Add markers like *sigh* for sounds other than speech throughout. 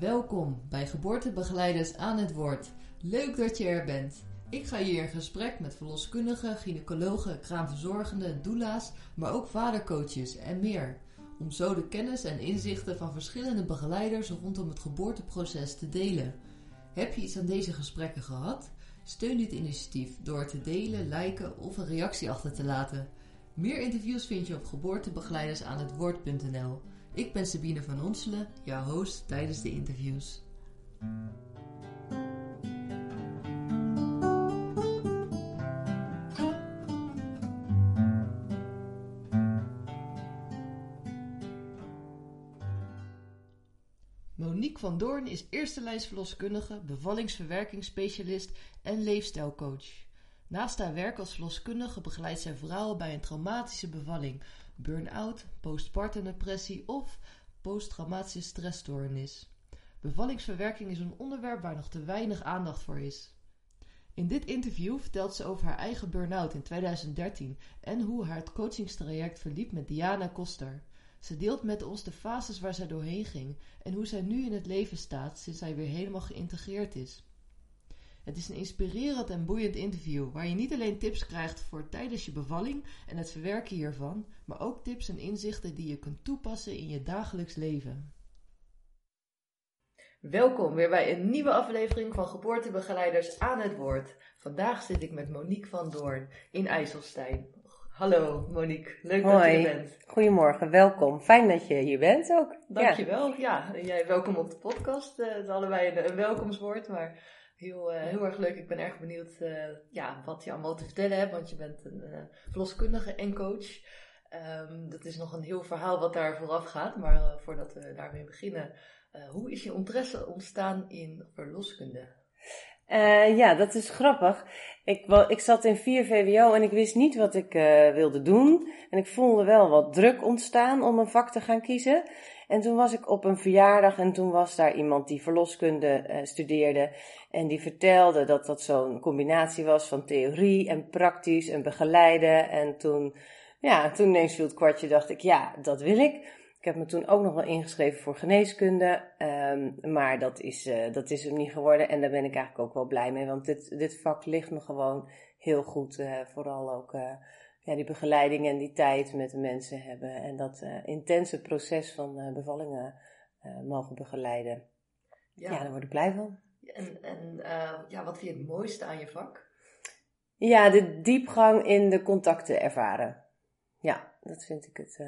Welkom bij Geboortebegeleiders aan het Woord. Leuk dat je er bent. Ik ga hier in gesprek met verloskundigen, gynaecologen, kraamverzorgenden, doula's, maar ook vadercoaches en meer. Om zo de kennis en inzichten van verschillende begeleiders rondom het geboorteproces te delen. Heb je iets aan deze gesprekken gehad? Steun dit initiatief door te delen, liken of een reactie achter te laten. Meer interviews vind je op geboortebegeleidersaanhetwoord.nl. Ik ben Sabine van Onselen, jouw host tijdens de interviews. Monique van Doorn is eerste lijnsverloskundige, bevallingsverwerkingsspecialist en leefstijlcoach. Naast haar werk als verloskundige begeleidt zij vrouwen bij een traumatische bevalling, burn-out, postpartum depressie of posttraumatische stressstoornis. Bevallingsverwerking is een onderwerp waar nog te weinig aandacht voor is. In dit interview vertelt ze over haar eigen burn-out in 2013 en hoe haar coachingstraject verliep met Diana Koster. Ze deelt met ons de fases waar zij doorheen ging en hoe zij nu in het leven staat sinds zij weer helemaal geïntegreerd is. Het is een inspirerend en boeiend interview waar je niet alleen tips krijgt voor tijdens je bevalling en het verwerken hiervan, maar ook tips en inzichten die je kunt toepassen in je dagelijks leven. Welkom weer bij een nieuwe aflevering van Geboortebegeleiders aan het Woord. Vandaag zit ik met Monique van Doorn in IJsselstein. Hallo Monique, leuk dat je er bent. Goedemorgen, welkom. Fijn dat je hier bent ook. Dankjewel. Ja, ja jij welkom op de podcast. Eh, het is allebei een, een welkomstwoord, maar heel, uh, heel erg leuk. Ik ben erg benieuwd uh, ja, wat je allemaal te vertellen hebt, want je bent een uh, verloskundige en coach. Um, dat is nog een heel verhaal wat daar vooraf gaat, maar voordat we daarmee beginnen, hoe is je interesse ontstaan in verloskunde? ja, dat is grappig. Ik, ik zat in 4 VWO en ik wist niet wat ik wilde doen. En ik voelde wel wat druk ontstaan om een vak te gaan kiezen. En toen was ik op een verjaardag en toen was daar iemand die verloskunde uh, studeerde. En die vertelde dat dat zo'n combinatie was van theorie en praktisch en begeleiden. En toen, ja, toen ineens viel het kwartje, dacht ik, ja, dat wil ik. Ik heb me toen ook nog wel ingeschreven voor geneeskunde, um, maar dat is, uh, dat is hem niet geworden. En daar ben ik eigenlijk ook wel blij mee, want dit, dit vak ligt me gewoon heel goed. Uh, vooral ook ja, die begeleiding en die tijd met de mensen hebben. En dat uh, intense proces van uh, bevallingen uh, mogen begeleiden. Ja. ja, daar word ik blij van. En, en ja, wat vind je het mooiste aan je vak? Ja, de diepgang in de contacten ervaren. Ja, dat vind ik het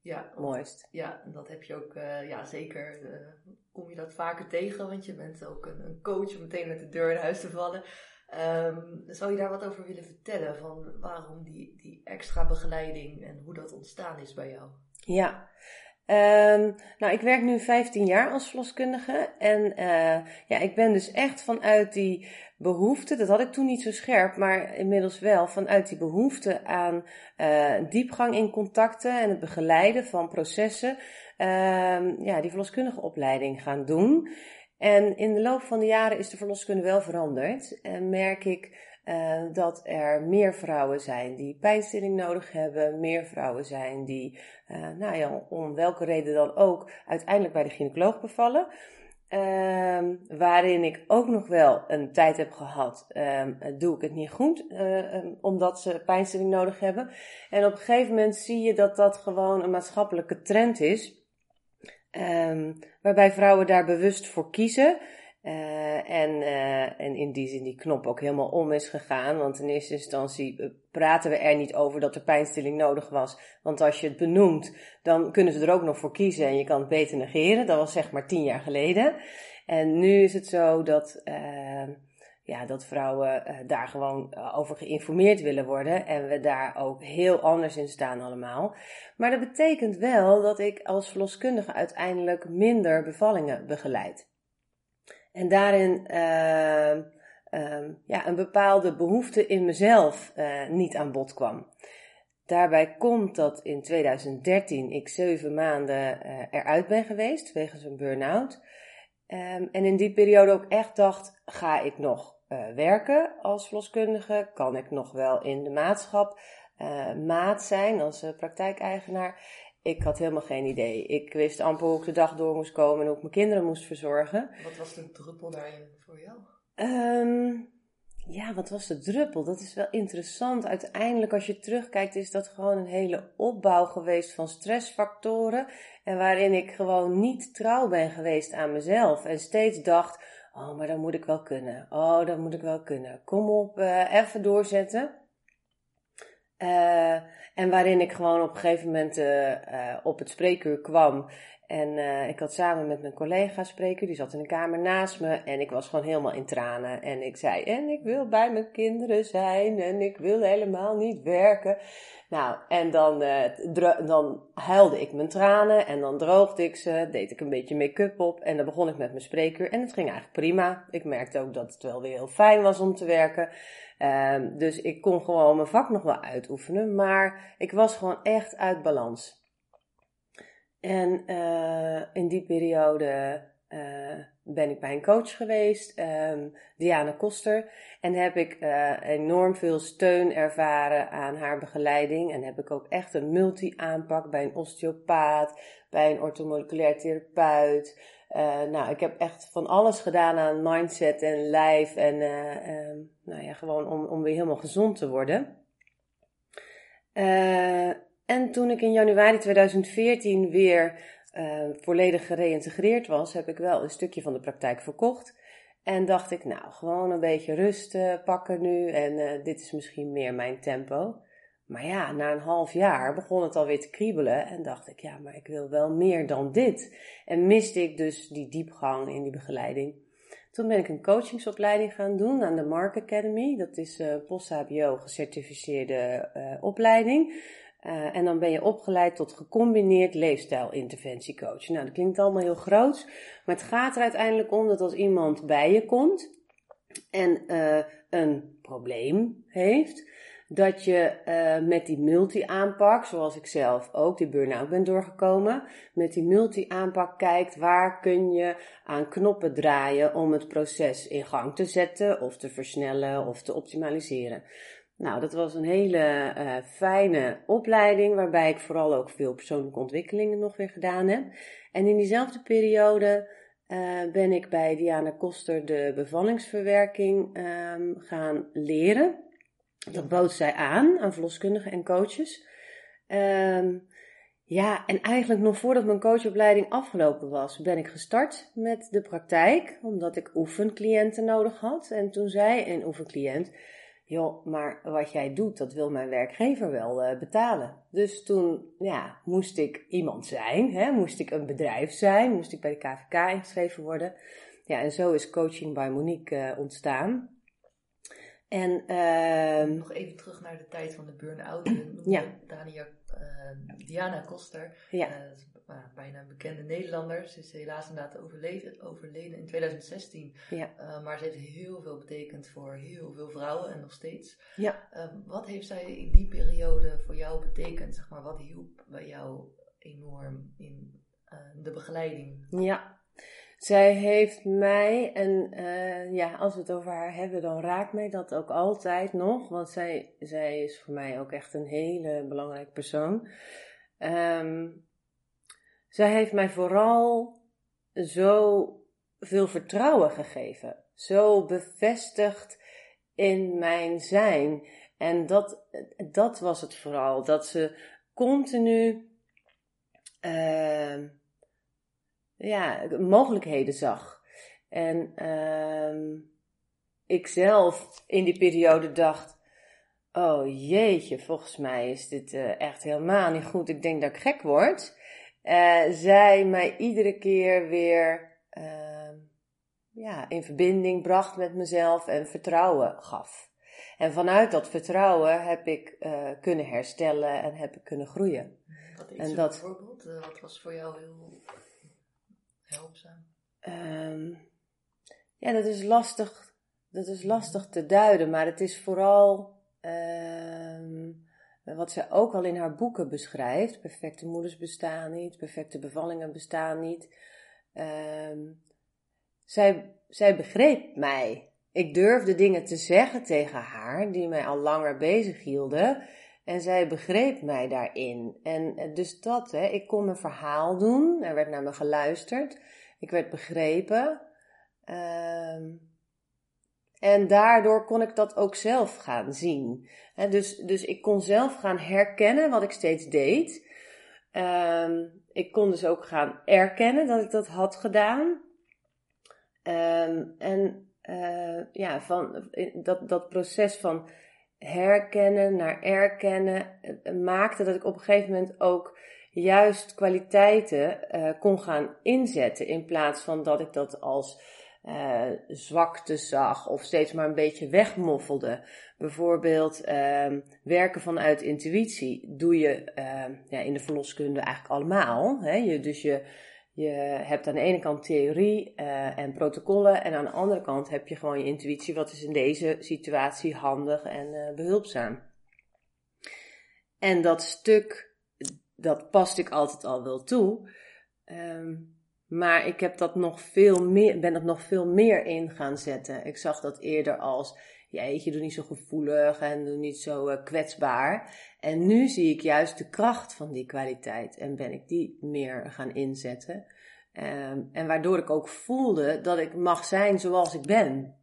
ja, mooist. Ja, en dat heb je ook, ja zeker, kom je dat vaker tegen, want je bent ook een, een coach om meteen met de deur in huis te vallen. Um, zou je daar wat over willen vertellen? Van waarom die, die extra begeleiding en hoe dat ontstaan is bij jou? Ja, um, nou ik werk nu 15 jaar als verloskundige. En uh, ja, ik ben dus echt vanuit die behoefte, dat had ik toen niet zo scherp, maar inmiddels wel, vanuit die behoefte aan uh, diepgang in contacten en het begeleiden van processen, uh, ja, die verloskundige opleiding gaan doen. En in de loop van de jaren is de verloskunde wel veranderd. En merk ik uh, dat er meer vrouwen zijn die pijnstilling nodig hebben. Meer vrouwen zijn die, uh, nou ja, om welke reden dan ook, uiteindelijk bij de gynaecoloog bevallen. Uh, waarin ik ook nog wel een tijd heb gehad, um, doe ik het niet goed, uh, omdat ze pijnstilling nodig hebben. En op een gegeven moment zie je dat dat gewoon een maatschappelijke trend is. Um, waarbij vrouwen daar bewust voor kiezen. Uh, en, uh, en in die zin die knop ook helemaal om is gegaan. Want in eerste instantie eh, praten we er niet over dat er pijnstilling nodig was. Want als je het benoemt, dan kunnen ze er ook nog voor kiezen en je kan het beter negeren. Dat was zeg maar tien jaar geleden. En nu is het zo dat uh, ja, dat vrouwen uh, daar gewoon uh, over geïnformeerd willen worden. En we daar ook heel anders in staan allemaal. Maar dat betekent wel dat ik als verloskundige uiteindelijk minder bevallingen begeleid. En daarin uh, ja, een bepaalde behoefte in mezelf niet aan bod kwam. Daarbij komt dat in 2013 ik zeven maanden eruit ben geweest wegens een burn-out. Um, en in die periode ook echt dacht, ga ik nog uh, werken als verloskundige? Kan ik nog wel in de maatschap uh, maat zijn als uh, praktijkeigenaar? Ik had helemaal geen idee. Ik wist amper hoe ik de dag door moest komen en hoe ik mijn kinderen moest verzorgen. Wat was de druppel daarin voor jou? Ehm, ja, wat was de druppel? Dat is wel interessant. Uiteindelijk, als je terugkijkt, is dat gewoon een hele opbouw geweest van stressfactoren. En waarin ik gewoon niet trouw ben geweest aan mezelf. En steeds dacht: oh, maar dat moet ik wel kunnen. Oh, dat moet ik wel kunnen. Kom op, uh, even doorzetten. Uh, en waarin ik gewoon op een gegeven moment uh, op het spreekuur kwam. En ik had samen met mijn collega spreker, die zat in de kamer naast me. En ik was gewoon helemaal in tranen. En ik zei, en ik wil bij mijn kinderen zijn. En ik wil helemaal niet werken. Nou, en dan, dan huilde ik mijn tranen. En dan droogde ik ze. Deed ik een beetje make-up op. En dan begon ik met mijn spreekuur. En het ging eigenlijk prima. Ik merkte ook dat het wel weer heel fijn was om te werken. Um, dus ik kon gewoon mijn vak nog wel uitoefenen, maar ik was gewoon echt uit balans. En uh, in die periode uh, ben ik bij een coach geweest, um, Diana Koster, en heb ik uh, enorm veel steun ervaren aan haar begeleiding. En heb ik ook echt een multi-aanpak bij een osteopaat, bij een orthomoleculair therapeut. Nou, ik heb echt van alles gedaan aan mindset en lijf en uh, nou ja, gewoon om, om weer helemaal gezond te worden. Uh, en toen ik in januari 2014 weer volledig gereïntegreerd was, heb ik wel een stukje van de praktijk verkocht. En dacht ik, nou, gewoon een beetje rust pakken nu en dit is misschien meer mijn tempo. Maar ja, na een half jaar begon het alweer te kriebelen en dacht ik, ja, maar ik wil wel meer dan dit. En miste ik dus die diepgang in die begeleiding. Toen ben ik een coachingsopleiding gaan doen aan de Mark Academy. Dat is een post-HBO gecertificeerde uh, opleiding. Uh, en dan ben je opgeleid tot gecombineerd leefstijlinterventiecoach. Nou, dat klinkt allemaal heel groot. Maar het gaat er uiteindelijk om dat als iemand bij je komt en een probleem heeft, dat je uh, met die multi-aanpak, zoals ik zelf ook die burn-out ben doorgekomen, met die multi-aanpak kijkt waar kun je aan knoppen draaien om het proces in gang te zetten of te versnellen of te optimaliseren. Nou, dat was een hele uh, fijne opleiding waarbij ik vooral ook veel persoonlijke ontwikkelingen nog weer gedaan heb. En in diezelfde periode uh, ben ik bij Diana Koster de bevallingsverwerking um, gaan leren. Dat bood zij aan, aan verloskundigen en coaches. Um, ja, en eigenlijk nog voordat mijn coachopleiding afgelopen was, ben ik gestart met de praktijk, omdat ik oefencliënten nodig had. En toen zei een oefencliënt, joh, maar wat jij doet, dat wil mijn werkgever wel uh, betalen. Dus toen, ja, moest ik iemand zijn, hè, moest ik een bedrijf zijn, moest ik bij de KVK ingeschreven worden. Ja, en zo is Coaching by Monique uh, ontstaan. En, uh, Nog even terug naar de tijd van de burn-out. ja. Dania, uh, Diana Koster, ja. Uh, bijna bekende Nederlander. Ze is helaas inderdaad overleden, overleden in 2016. Ja. Uh, maar ze heeft heel veel betekend voor heel veel vrouwen en nog steeds. Ja. Ehm, wat heeft zij in die periode voor jou betekend? Zeg maar, wat hielp bij jou enorm in de begeleiding? Ja, zij heeft mij, en ja, als we het over haar hebben, dan raakt mij dat ook altijd nog. Want zij, zij is voor mij ook echt een hele belangrijke persoon. Um, zij heeft mij vooral zo veel vertrouwen gegeven. Zo bevestigd in mijn zijn. En dat, dat was het vooral. Dat ze continu. Uh, ja, mogelijkheden zag. En uh, ik zelf in die periode dacht, oh jeetje, volgens mij is dit uh, echt helemaal niet goed. Ik denk dat ik gek word. Uh, zij mij iedere keer weer uh, ja, in verbinding bracht met mezelf en vertrouwen gaf. En vanuit dat vertrouwen heb ik uh, kunnen herstellen en heb ik kunnen groeien. Wat is en dat, bijvoorbeeld? wat was voor jou heel helpzaam? Um, ja, dat is lastig. Dat is lastig te duiden, maar het is vooral um, wat ze ook al in haar boeken beschrijft. Perfecte moeders bestaan niet, perfecte bevallingen bestaan niet. Um, zij, zij begreep mij. Ik durfde dingen te zeggen tegen haar die mij al langer bezig hielden. En zij begreep mij daarin. En dus dat, hè, ik kon mijn verhaal doen. Er werd naar me geluisterd. Ik werd begrepen. Ehm, en daardoor kon ik dat ook zelf gaan zien. dus, dus ik kon zelf gaan herkennen wat ik steeds deed. Ehm, ik kon dus ook gaan erkennen dat ik dat had gedaan. Ehm, en uh, ja, van, dat, dat proces van herkennen naar erkennen uh, maakte dat ik op een gegeven moment ook juist kwaliteiten kon gaan inzetten. In plaats van dat ik dat als uh, zwakte zag of steeds maar een beetje wegmoffelde. Bijvoorbeeld uh, werken vanuit intuïtie doe je uh, ja, in de verloskunde eigenlijk allemaal. Hè? Je, dus je, je hebt aan de ene kant theorie uh, en protocollen en aan de andere kant heb je gewoon je intuïtie. Wat is in deze situatie handig en behulpzaam. En dat stuk, dat past ik altijd al wel toe. Um, maar ik heb dat nog veel meer, ben er nog veel meer in gaan zetten. Ik zag dat eerder als, jeetje, doe niet zo gevoelig en doe niet zo uh, kwetsbaar. En nu zie ik juist de kracht van die kwaliteit en ben ik die meer gaan inzetten. Um, en waardoor ik ook voelde dat ik mag zijn zoals ik ben.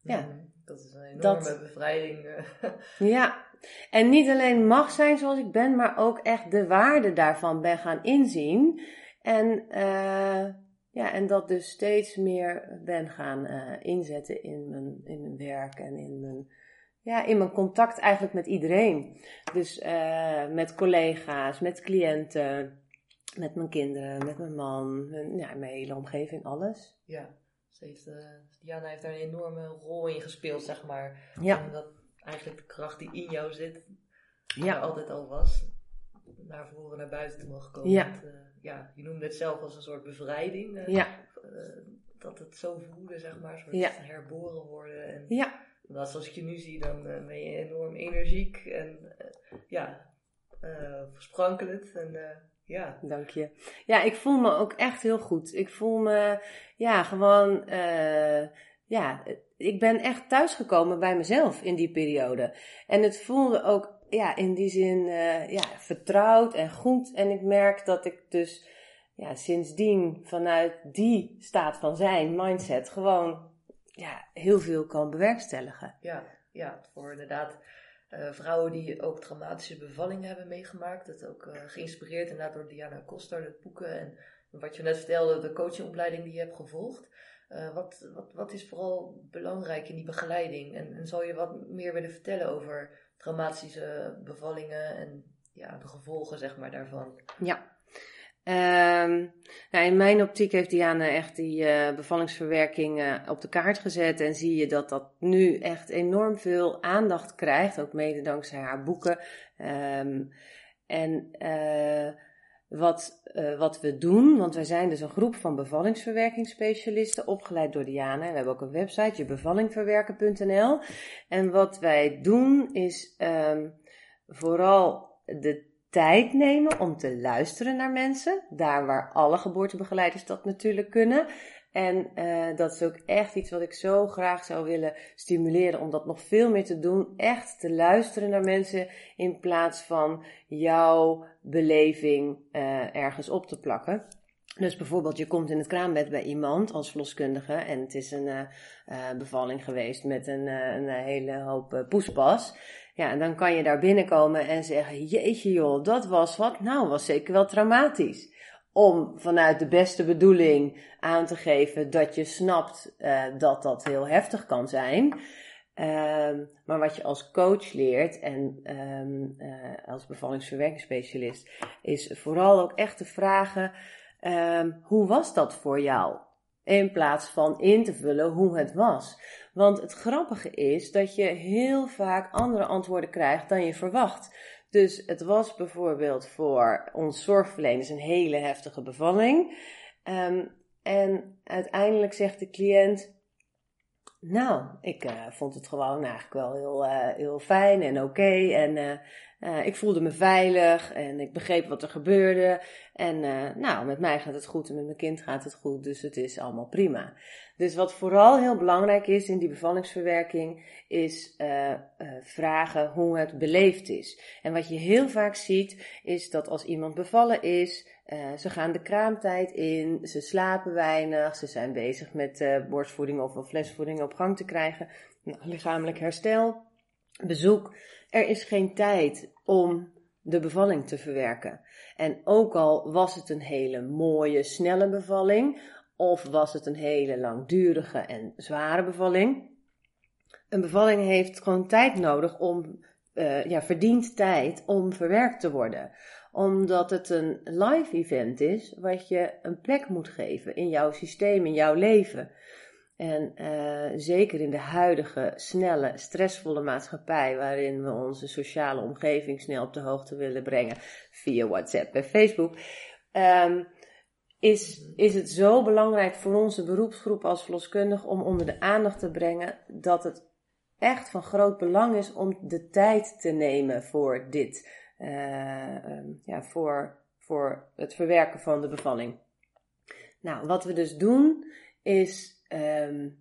Ja. Mm, dat is een enorme bevrijding. Eh. *laughs* ja, en niet alleen mag zijn zoals ik ben, maar ook echt de waarde daarvan ben gaan inzien. En, uh, ja, en dat dus steeds meer ben gaan uh, inzetten in mijn, in mijn werk en in mijn, ja, in mijn contact eigenlijk met iedereen. Dus uh, met collega's, met cliënten, met mijn kinderen, met mijn man, ja, mijn hele omgeving, alles. Ja, ze heeft, Diana heeft daar een enorme rol in gespeeld, zeg maar. Ja. Omdat eigenlijk de kracht die in jou zit, ja. altijd al was, naar voren, naar buiten te mogen komen. Ja ja, je noemde het zelf als een soort bevrijding. Uh, ja. Uh, dat het zo voelde, zeg maar, een soort ja. herboren worden. En ja. Dat zoals ik je nu zie, dan uh, ben je enorm energiek en ja, versprankelend. En ja. Dank je. Ja, ik voel me ook echt heel goed. Ik voel me, ja, gewoon, ja, ik ben echt thuisgekomen bij mezelf in die periode. En het voelde ook ja, in die zin uh, ja, vertrouwd en goed. En ik merk dat ik dus ja, sindsdien vanuit die staat van zijn, mindset, gewoon ja, heel veel kan bewerkstelligen. Ja, ja voor inderdaad uh, vrouwen die ook traumatische bevallingen hebben meegemaakt. Dat ook uh, geïnspireerd inderdaad door Diana Koster, de boeken en wat je net vertelde, de coachingopleiding die je hebt gevolgd. Wat, wat, wat is vooral belangrijk in die begeleiding? En, en zou je wat meer willen vertellen over traumatische bevallingen en ja, de gevolgen zeg maar, daarvan. Ja. Um, nou in mijn optiek heeft Diana echt die uh, bevallingsverwerking uh, op de kaart gezet. En zie je dat dat nu echt enorm veel aandacht krijgt. Ook mede dankzij haar boeken. Um, en uh, wat, uh, wat we doen, want wij zijn dus een groep van bevallingsverwerkingsspecialisten, opgeleid door Diana. We hebben ook een website, jebevallingverwerken.nl. En wat wij doen is um, vooral de tijd nemen om te luisteren naar mensen. Daar waar alle geboortebegeleiders dat natuurlijk kunnen. En uh, dat is ook echt iets wat ik zo graag zou willen stimuleren om dat nog veel meer te doen. Echt te luisteren naar mensen in plaats van jouw beleving uh, ergens op te plakken. Dus bijvoorbeeld, je komt in het kraambed bij iemand als verloskundige en het is een uh, bevalling geweest met een, een hele hoop poespas. Ja, en dan kan je daar binnenkomen en zeggen: Jeetje, joh, dat was wat. Nou, was zeker wel traumatisch om vanuit de beste bedoeling aan te geven dat je snapt uh, dat dat heel heftig kan zijn. Um, maar wat je als coach leert en um, uh, als bevallingsverwerkingsspecialist is vooral ook echt te vragen: um, hoe was dat voor jou? In plaats van in te vullen hoe het was. Want het grappige is dat je heel vaak andere antwoorden krijgt dan je verwacht. Dus het was bijvoorbeeld voor ons zorgverleners een hele heftige bevalling. Um, en uiteindelijk zegt de cliënt: Nou, ik uh, vond het gewoon eigenlijk wel heel, uh, heel fijn en oké. En Uh, ik voelde me veilig en ik begreep wat er gebeurde. En uh, nou, met mij gaat het goed en met mijn kind gaat het goed, dus het is allemaal prima. Dus wat vooral heel belangrijk is in die bevallingsverwerking, is uh, vragen hoe het beleefd is. En wat je heel vaak ziet, is dat als iemand bevallen is, ze gaan de kraamtijd in, ze slapen weinig, ze zijn bezig met borstvoeding of flesvoeding op gang te krijgen, nou, lichamelijk herstel, bezoek. Er is geen tijd om de bevalling te verwerken. En ook al was het een hele mooie, snelle bevalling, of was het een hele langdurige en zware bevalling, een bevalling heeft gewoon tijd nodig om, uh, ja, verdient tijd om verwerkt te worden. Omdat het een live event is, wat je een plek moet geven in jouw systeem, in jouw leven. En uh, zeker in de huidige, snelle, stressvolle maatschappij, waarin we onze sociale omgeving snel op de hoogte willen brengen via WhatsApp en Facebook, um, is, is het zo belangrijk voor onze beroepsgroep als verloskundige om onder de aandacht te brengen dat het echt van groot belang is om de tijd te nemen voor dit, uh, ja, voor, voor het verwerken van de bevalling. Nou, wat we dus doen is um,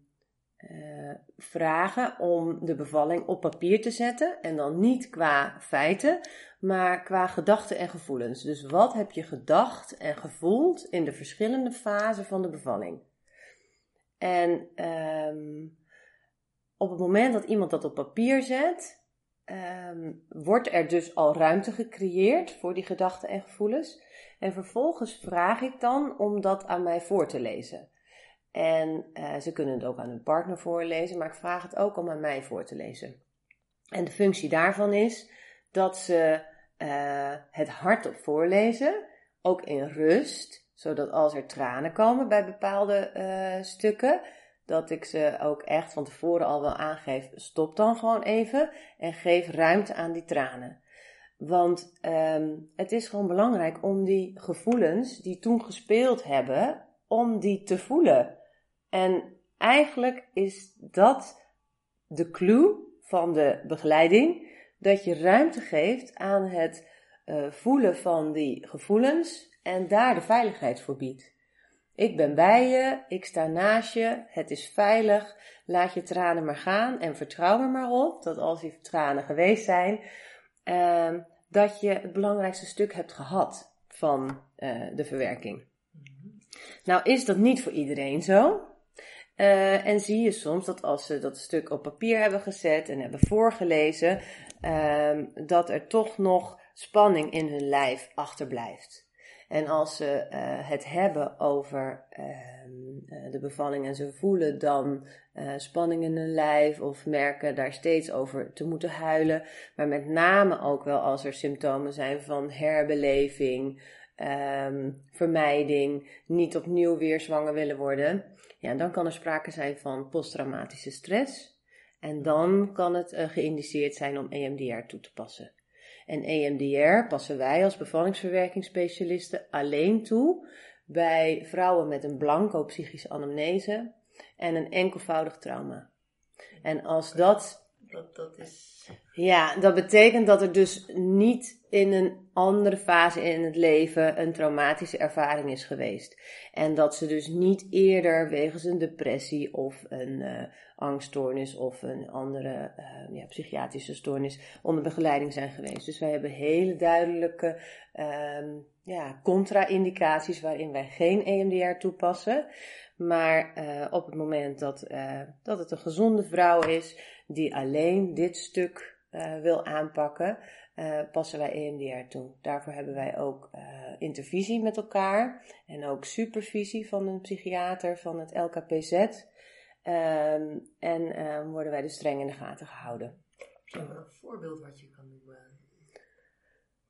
uh, vragen om de bevalling op papier te zetten. En dan niet qua feiten, maar qua gedachten en gevoelens. Dus wat heb je gedacht en gevoeld in de verschillende fasen van de bevalling? En um, op het moment dat iemand dat op papier zet, um, wordt er dus al ruimte gecreëerd voor die gedachten en gevoelens. En vervolgens vraag ik dan om dat aan mij voor te lezen. En uh, ze kunnen het ook aan hun partner voorlezen, maar ik vraag het ook om aan mij voor te lezen. En de functie daarvan is dat ze uh, het hardop voorlezen, ook in rust, zodat als er tranen komen bij bepaalde uh, stukken, dat ik ze ook echt van tevoren al wel aangeef, stop dan gewoon even en geef ruimte aan die tranen. Want um, het is gewoon belangrijk om die gevoelens die toen gespeeld hebben, om die te voelen. En eigenlijk is dat de clue van de begeleiding, dat je ruimte geeft aan het uh, voelen van die gevoelens en daar de veiligheid voor biedt. Ik ben bij je, ik sta naast je, het is veilig, laat je tranen maar gaan en vertrouw er maar op dat als die tranen geweest zijn, uh, dat je het belangrijkste stuk hebt gehad van uh, de verwerking. Nou is dat niet voor iedereen zo. Uh, en zie je soms dat als ze dat stuk op papier hebben gezet en hebben voorgelezen, uh, dat er toch nog spanning in hun lijf achterblijft. En als ze uh, het hebben over ehm, de bevalling en ze voelen dan spanning in hun lijf of merken daar steeds over te moeten huilen, maar met name ook wel als er symptomen zijn van herbeleving, um, vermijding, niet opnieuw weer zwanger willen worden, ja, dan kan er sprake zijn van posttraumatische stress. En dan kan het uh, geïndiceerd zijn om EMDR toe te passen. En EMDR passen wij als bevallingsverwerkingsspecialisten alleen toe bij vrouwen met een blanco psychische anamnese en een enkelvoudig trauma. En als dat. Dat, dat is. Ja, dat betekent dat er dus niet in een andere fase in het leven een traumatische ervaring is geweest. En dat ze dus niet eerder wegens een depressie of een uh, angststoornis of een andere uh, ja, psychiatrische stoornis onder begeleiding zijn geweest. Dus wij hebben hele duidelijke uh, ja, contra-indicaties waarin wij geen EMDR toepassen. Maar uh, op het moment dat, dat het een gezonde vrouw is die alleen dit stuk wil aanpakken, passen wij EMDR toe. Daarvoor hebben wij ook intervisie met elkaar en ook supervisie van een psychiater van het LKPZ. Um, en uh, worden wij dus streng in de gaten gehouden. Een voorbeeld wat je kan noemen,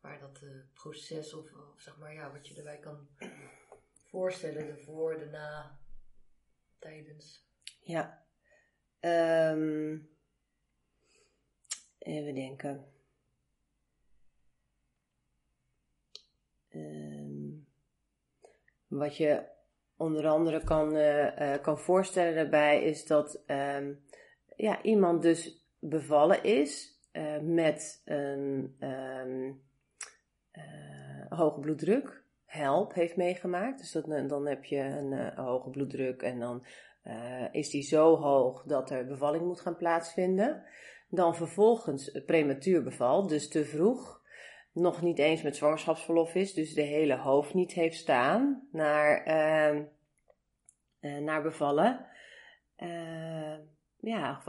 waar dat proces of, of, zeg maar ja, wat je erbij kan voorstellen, de voor, de na, tijdens. Ja. Um, even denken. Um, wat je onder andere kan, uh, uh, kan voorstellen daarbij is dat um, ja, iemand dus bevallen is met een ehm, hoge bloeddruk, help heeft meegemaakt. Dus dat, dan heb je een hoge bloeddruk en dan is die zo hoog dat er bevalling moet gaan plaatsvinden. Dan vervolgens prematuur beval, dus te vroeg nog niet eens met zwangerschapsverlof is, dus de hele hoofd niet heeft staan naar, uh, naar bevallen. Ja,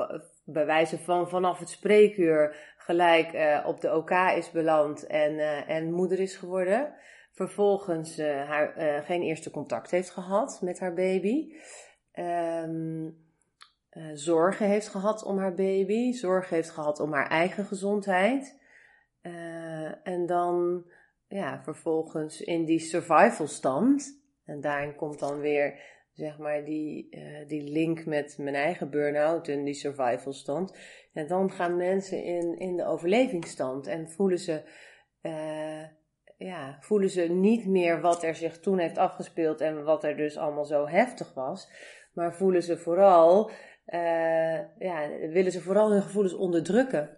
bij wijze van vanaf het spreekuur gelijk op de OK is beland en, en moeder is geworden. Vervolgens haar, geen eerste contact heeft gehad met haar baby. Um, zorgen heeft gehad om haar baby. Zorgen heeft gehad om haar eigen gezondheid. Uh, en dan ja, vervolgens in die survival stand. En daarin komt dan weer zeg maar die, uh, die link met mijn eigen burn-out en die survival stand. En dan gaan mensen in, in de overlevingsstand en voelen ze, uh, ja, voelen ze niet meer wat er zich toen heeft afgespeeld en wat er dus allemaal zo heftig was. Maar voelen ze vooral, ja, willen ze vooral hun gevoelens onderdrukken.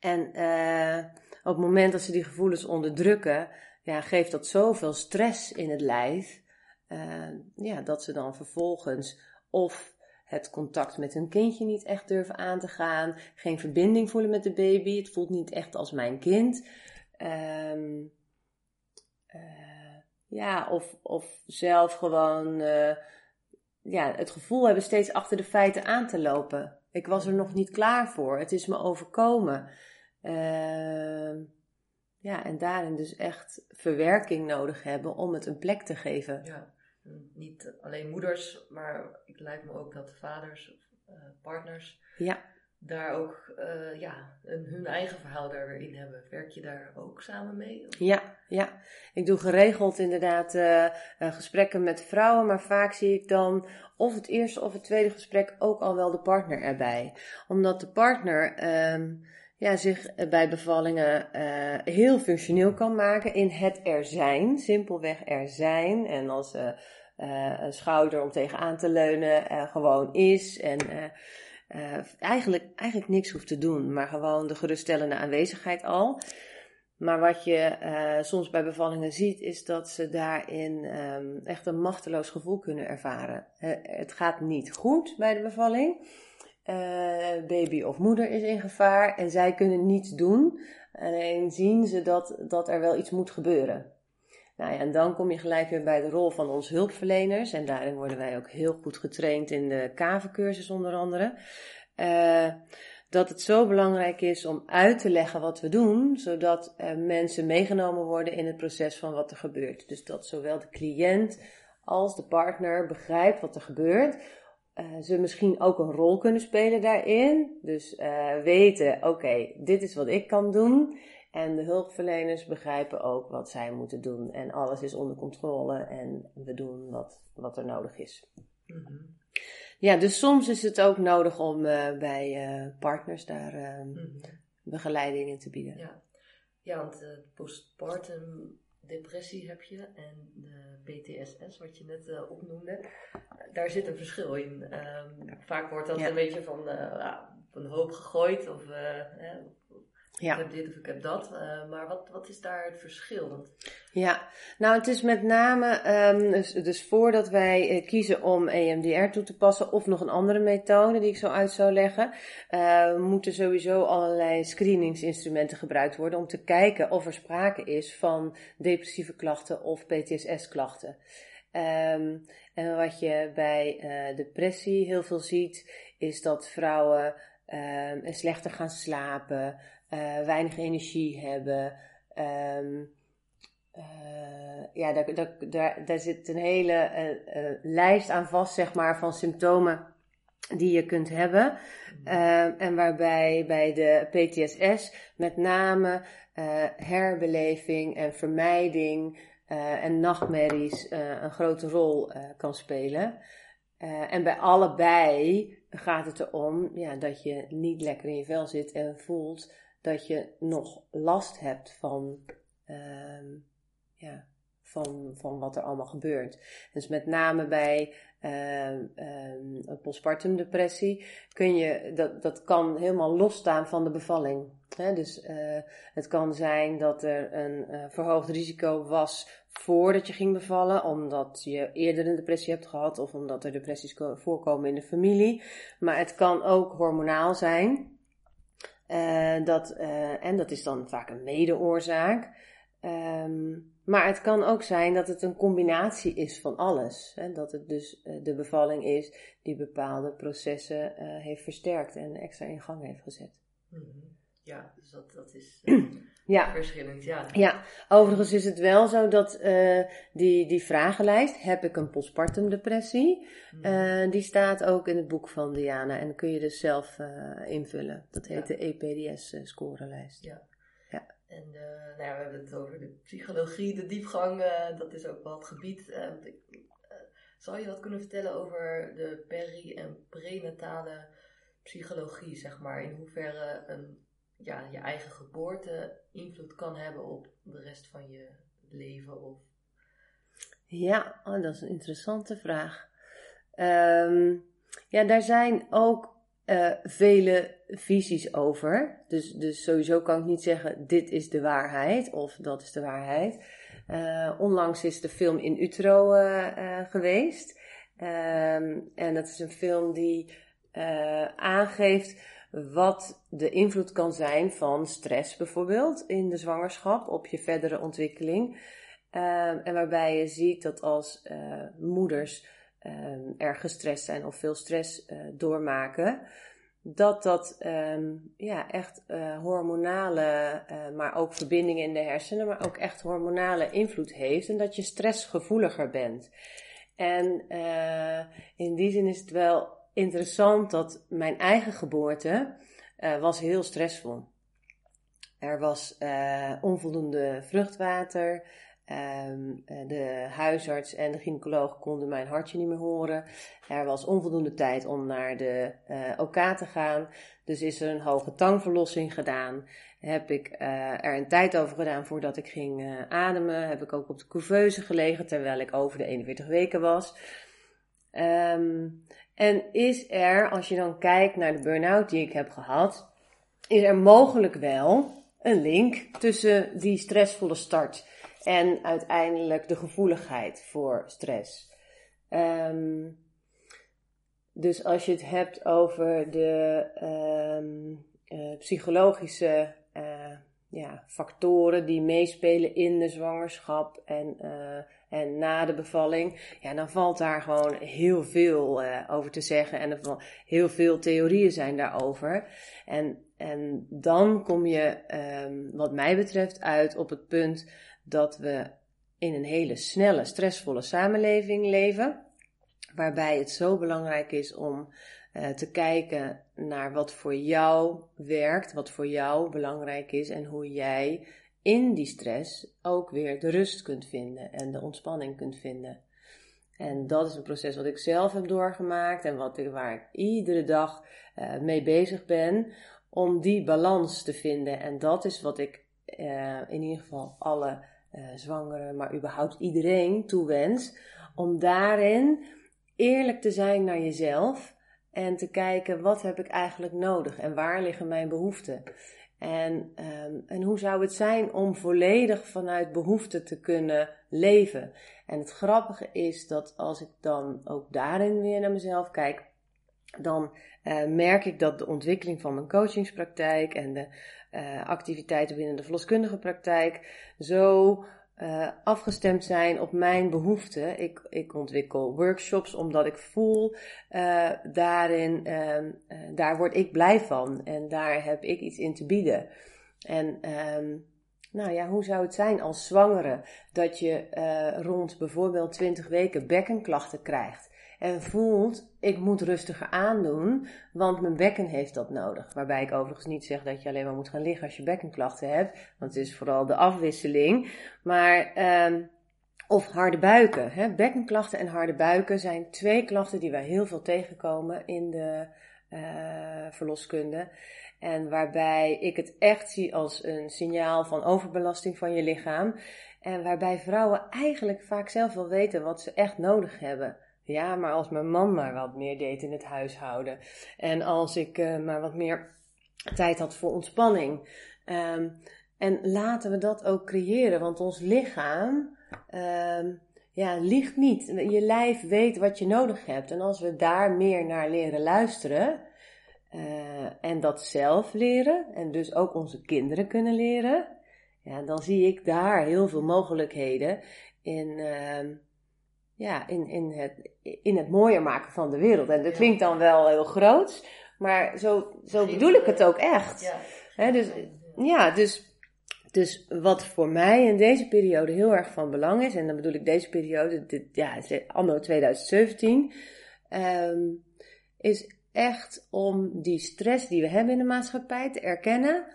En uh, op het moment dat ze die gevoelens onderdrukken, ja, geeft dat zoveel stress in het lijf. Uh, ja, dat ze dan vervolgens of het contact met hun kindje niet echt durven aan te gaan, geen verbinding voelen met de baby, het voelt niet echt als mijn kind. Um, uh, ja, of, of zelf gewoon ja, het gevoel hebben steeds achter de feiten aan te lopen. Ik was er nog niet klaar voor. Het is me overkomen. Uh, ja, en daarin dus echt verwerking nodig hebben om het een plek te geven. Ja, niet alleen moeders, maar het lijkt me ook dat vaders, uh, partners, ja. Daar ook uh, ja, een, hun eigen verhaal daar weer in hebben. Werk je daar ook samen mee? Ja, ja, ik doe geregeld inderdaad uh, gesprekken met vrouwen, maar vaak zie ik dan of het eerste of het tweede gesprek ook al wel de partner erbij. Omdat de partner. Uh, ja, zich bij bevallingen heel functioneel kan maken in het er zijn. Simpelweg er zijn. En als een schouder om tegenaan te leunen gewoon is. En eigenlijk, eigenlijk niks hoeft te doen, maar gewoon de geruststellende aanwezigheid al. Maar wat je soms bij bevallingen ziet, is dat ze daarin um, echt een machteloos gevoel kunnen ervaren. het gaat niet goed bij de bevalling. Baby of moeder is in gevaar en zij kunnen niets doen. Alleen zien ze dat, dat er wel iets moet gebeuren. Nou ja, en dan kom je gelijk weer bij de rol van ons hulpverleners. En daarin worden wij ook heel goed getraind in de kavencursus onder andere. Uh, dat het zo belangrijk is om uit te leggen wat we doen, zodat mensen meegenomen worden in het proces van wat er gebeurt. Dus dat zowel de cliënt als de partner begrijpt wat er gebeurt, uh, ze misschien ook een rol kunnen spelen daarin. Dus uh, weten, oké, dit is wat ik kan doen. En de hulpverleners begrijpen ook wat zij moeten doen. En alles is onder controle en we doen wat, wat er nodig is. Mm-hmm. Ja, dus soms is het ook nodig om uh, bij partners daar mm-hmm. begeleiding in te bieden. Ja, ja want postpartum depressie heb je en de PTSS, wat je net uh, opnoemde, daar zit een verschil in. Um, vaak wordt dat een beetje van, uh, van hoop gegooid of uh, ja. ik heb dit of ik heb dat. Uh, maar wat, wat is daar het verschil? Ja, nou het is met name, um, dus, dus voordat wij uh, kiezen om EMDR toe te passen of nog een andere methode die ik zo uit zou leggen, uh, moeten sowieso allerlei screeningsinstrumenten gebruikt worden om te kijken of er sprake is van depressieve klachten of PTSS klachten. Um, en wat je bij depressie heel veel ziet, is dat vrouwen um, slechter gaan slapen, uh, weinig energie hebben. Um, uh, ja, daar, daar, daar, zit een hele uh, lijst aan vast, zeg maar, van symptomen die je kunt hebben. Mm. en waarbij bij de PTSS met name herbeleving en vermijding en nachtmerries een grote rol kan spelen. en bij allebei gaat het erom ja, dat je niet lekker in je vel zit en voelt dat je nog last hebt van, uh, ja, van, van wat er allemaal gebeurt. Dus met name bij uh, postpartum depressie kun je, dat, dat kan helemaal losstaan van de bevalling. dus uh, het kan zijn dat er een uh, verhoogd risico was voordat je ging bevallen, omdat je eerder een depressie hebt gehad of omdat er depressies voorkomen in de familie. Maar het kan ook hormonaal zijn. Uh, dat, en dat is dan vaak een medeoorzaak. Um, maar het kan ook zijn dat het een combinatie is van alles. Hè? Dat het dus uh, de bevalling is die bepaalde processen heeft versterkt en extra in gang heeft gezet. Mm -hmm. Ja, dus dat, dat is *clears throat* ja. verschillend. Ja. ja, overigens is het wel zo dat die, die vragenlijst, heb ik een postpartum depressie, mm -hmm. die staat ook in het boek van Diana en kun je dus zelf invullen. Dat heet ja. de EPDS-scorelijst. Ja. En uh, nou ja, we hebben het over de psychologie, de diepgang, dat is ook wel het gebied. Zou je wat kunnen vertellen over de peri- en prenatale psychologie, zeg maar? In hoeverre een, ja, je eigen geboorte invloed kan hebben op de rest van je leven? Of... Ja, oh, dat is een interessante vraag. Um, ja, daar zijn ook uh, vele visies over. Dus, dus sowieso kan ik niet zeggen: dit is de waarheid of dat is de waarheid. Uh, onlangs is de film In Utero uh, geweest. Um, en dat is een film die aangeeft wat de invloed kan zijn van stress bijvoorbeeld in de zwangerschap op je verdere ontwikkeling. Um, en waarbij je ziet dat als moeders um, erg gestrest zijn of veel stress uh, doormaken, dat dat um, ja, echt uh, hormonale, maar ook verbindingen in de hersenen, maar ook echt hormonale invloed heeft en dat je stressgevoeliger bent. En in die zin is het wel interessant dat mijn eigen geboorte was heel stressvol. Er was onvoldoende vruchtwater. Um, de huisarts en de gynaecoloog konden mijn hartje niet meer horen. Er was onvoldoende tijd om naar de uh, OK te gaan. Dus is er een hoge tangverlossing gedaan. Heb ik er een tijd over gedaan voordat ik ging ademen. Heb ik ook op de couveuse gelegen terwijl ik over de 41 weken was. Um, en is er, als je dan kijkt naar de burn-out die ik heb gehad, is er mogelijk wel een link tussen die stressvolle start en uiteindelijk de gevoeligheid voor stress. Um, dus als je het hebt over de um, uh, psychologische uh, ja, factoren die meespelen in de zwangerschap en, uh, en na de bevalling, ja, dan valt daar gewoon heel veel over te zeggen en er heel veel theorieën zijn daarover. En, en dan kom je, um, wat mij betreft, uit op het punt dat we in een hele snelle, stressvolle samenleving leven, waarbij het zo belangrijk is om uh, te kijken naar wat voor jou werkt, wat voor jou belangrijk is en hoe jij in die stress ook weer de rust kunt vinden en de ontspanning kunt vinden. En dat is een proces wat ik zelf heb doorgemaakt en wat ik, waar ik iedere dag uh, mee bezig ben om die balans te vinden. En dat is wat ik uh, in ieder geval alle uh, zwangeren, maar überhaupt iedereen toewens. Om daarin eerlijk te zijn naar jezelf en te kijken wat heb ik eigenlijk nodig en waar liggen mijn behoeften. En, um, en hoe zou het zijn om volledig vanuit behoeften te kunnen leven? En het grappige is dat als ik dan ook daarin weer naar mezelf kijk, dan uh, merk ik dat de ontwikkeling van mijn coachingspraktijk en de uh, activiteiten binnen de verloskundige praktijk zo uh, afgestemd zijn op mijn behoeften. Ik, ik ontwikkel workshops omdat ik voel uh, daarin, daar word ik blij van en daar heb ik iets in te bieden. En um, nou ja, hoe zou het zijn als zwangere dat je rond bijvoorbeeld 20 weken bekkenklachten krijgt? En voelt, ik moet rustiger aandoen, want mijn bekken heeft dat nodig. Waarbij ik overigens niet zeg dat je alleen maar moet gaan liggen als je bekkenklachten hebt. Want het is vooral de afwisseling. Maar, um, of harde buiken. Hè? Bekkenklachten en harde buiken zijn twee klachten die wij heel veel tegenkomen in de uh, verloskunde. En waarbij ik het echt zie als een signaal van overbelasting van je lichaam. En waarbij vrouwen eigenlijk vaak zelf wel weten wat ze echt nodig hebben. Ja, maar als mijn man maar wat meer deed in het huishouden. En als ik uh, maar wat meer tijd had voor ontspanning. Um, en laten we dat ook creëren, want ons lichaam um, ja, liegt niet. Je lijf weet wat je nodig hebt. En als we daar meer naar leren luisteren uh, en dat zelf leren, en dus ook onze kinderen kunnen leren, ja, dan zie ik daar heel veel mogelijkheden in. Uh, ja, in, in, het, in het mooier maken van de wereld. En dat klinkt dan wel heel groot, maar zo, zo bedoel ik het ook echt. Ja. He, dus, ja, dus, dus wat voor mij in deze periode heel erg van belang is, en dan bedoel ik deze periode, dit, ja, anno 2017, um, is echt om die stress die we hebben in de maatschappij te erkennen.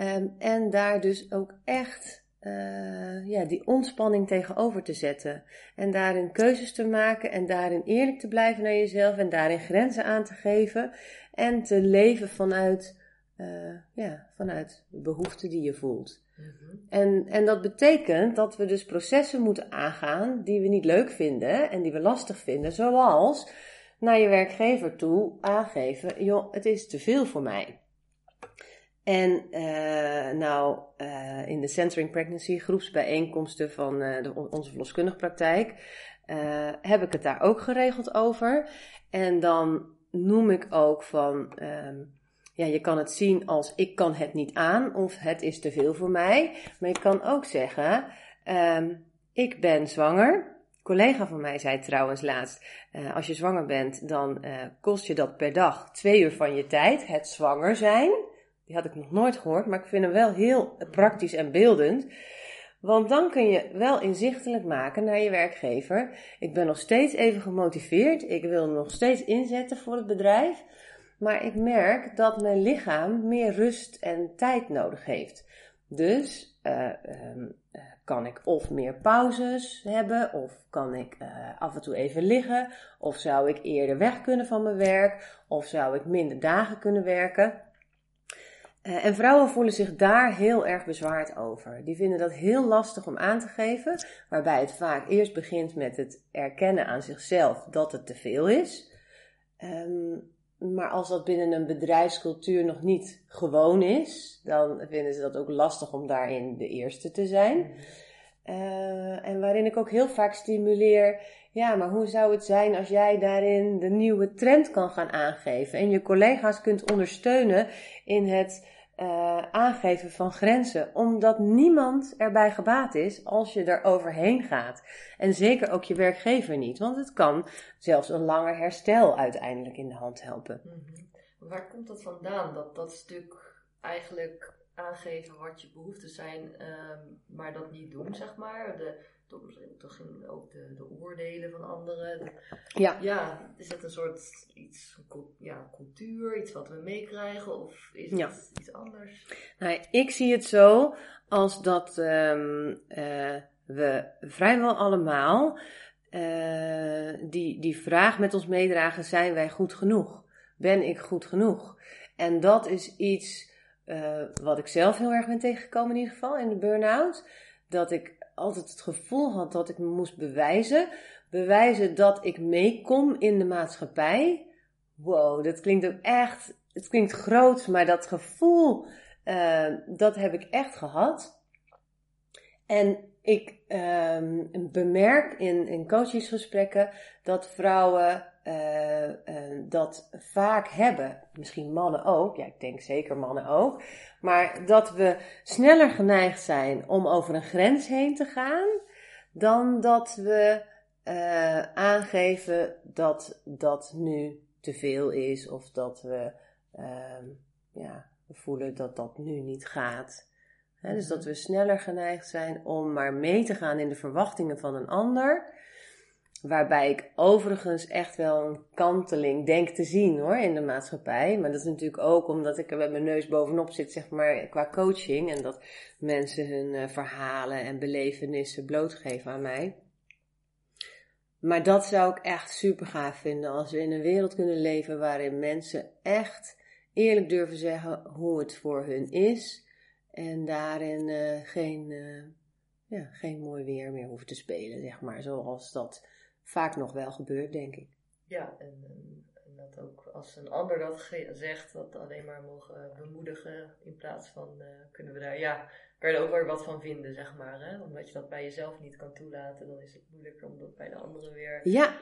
Um, en daar dus ook echt uh, ja, die ontspanning tegenover te zetten. En daarin keuzes te maken en daarin eerlijk te blijven naar jezelf en daarin grenzen aan te geven. En te leven vanuit, uh, ja, vanuit de behoeften die je voelt. Mhm. en, en dat betekent dat we dus processen moeten aangaan die we niet leuk vinden en die we lastig vinden, zoals naar je werkgever toe aangeven: joh, het is te veel voor mij. En uh, nou, uh, in de Centering Pregnancy groepsbijeenkomsten van uh, de, onze verloskundige praktijk heb ik het daar ook geregeld over. En dan noem ik ook van, um, ja, je kan het zien als ik kan het niet aan of het is te veel voor mij. Maar je kan ook zeggen, um, ik ben zwanger. Collega van mij zei trouwens laatst, als je zwanger bent, dan kost je dat per dag twee uur van je tijd, het zwanger zijn. Die had ik nog nooit gehoord, maar ik vind hem wel heel praktisch en beeldend. Want dan kun je wel inzichtelijk maken naar je werkgever. Ik ben nog steeds even gemotiveerd. Ik wil nog steeds inzetten voor het bedrijf. Maar ik merk dat mijn lichaam meer rust en tijd nodig heeft. Dus uh, uh, kan ik of meer pauzes hebben, of kan ik uh, af en toe even liggen, of zou ik eerder weg kunnen van mijn werk, of zou ik minder dagen kunnen werken. Uh, en vrouwen voelen zich daar heel erg bezwaard over. Die vinden dat heel lastig om aan te geven, waarbij het vaak eerst begint met het erkennen aan zichzelf dat het te veel is. Um, maar als dat binnen een bedrijfscultuur nog niet gewoon is, dan vinden ze dat ook lastig om daarin de eerste te zijn. Uh, en waarin ik ook heel vaak stimuleer, ja, maar hoe zou het zijn als jij daarin de nieuwe trend kan gaan aangeven en je collega's kunt ondersteunen in het uh, aangeven van grenzen, omdat niemand erbij gebaat is als je er overheen gaat. En zeker ook je werkgever niet, want het kan zelfs een langer herstel uiteindelijk in de hand helpen. Mm Waar komt dat vandaan? Dat, dat stuk eigenlijk aangeven wat je behoeften zijn, uh, maar dat niet doen, zeg maar. De, toch ging ook de, de oordelen van anderen. ja. ja, is het een soort iets, ja, cultuur, iets wat we meekrijgen of is het iets anders? Nou, ik zie het zo als dat um, uh, we vrijwel allemaal uh, die, die vraag met ons meedragen: zijn wij goed genoeg? Ben ik goed genoeg? En dat is iets uh, wat ik zelf heel erg ben tegengekomen in ieder geval in de burn-out. Dat ik altijd het gevoel had dat ik me moest bewijzen. Bewijzen dat ik meekom in de maatschappij. Wow, dat klinkt ook echt, het klinkt groot, maar dat gevoel, uh, dat heb ik echt gehad. En ik uh, bemerk in, in coachingsgesprekken dat vrouwen uh, uh, dat vaak hebben. Misschien mannen ook. Ja, ik denk zeker mannen ook. Maar dat we sneller geneigd zijn om over een grens heen te gaan. Dan dat we uh, aangeven dat dat nu te veel is. Of dat we, ehm, ja, we voelen dat dat nu niet gaat. dus dat we sneller geneigd zijn om maar mee te gaan in de verwachtingen van een ander Waarbij ik overigens echt wel een kanteling denk te zien hoor in de maatschappij. Maar dat is natuurlijk ook omdat ik er met mijn neus bovenop zit, zeg maar, qua coaching. En dat mensen hun uh, verhalen en belevenissen blootgeven aan mij. Maar dat zou ik echt super gaaf vinden als we in een wereld kunnen leven waarin mensen echt eerlijk durven zeggen hoe het voor hun is. En daarin uh, geen. Uh, ja, geen mooi weer meer hoeven te spelen, zeg maar. Zoals dat vaak nog wel gebeurt, denk ik. Ja, en, en, dat ook als een ander dat zegt, dat alleen maar mogen bemoedigen in plaats van uh, kunnen we daar, ja, kan je er ook weer wat van vinden, zeg maar. Hè? Omdat je dat bij jezelf niet kan toelaten, dan is het moeilijker om dat bij de anderen weer ja,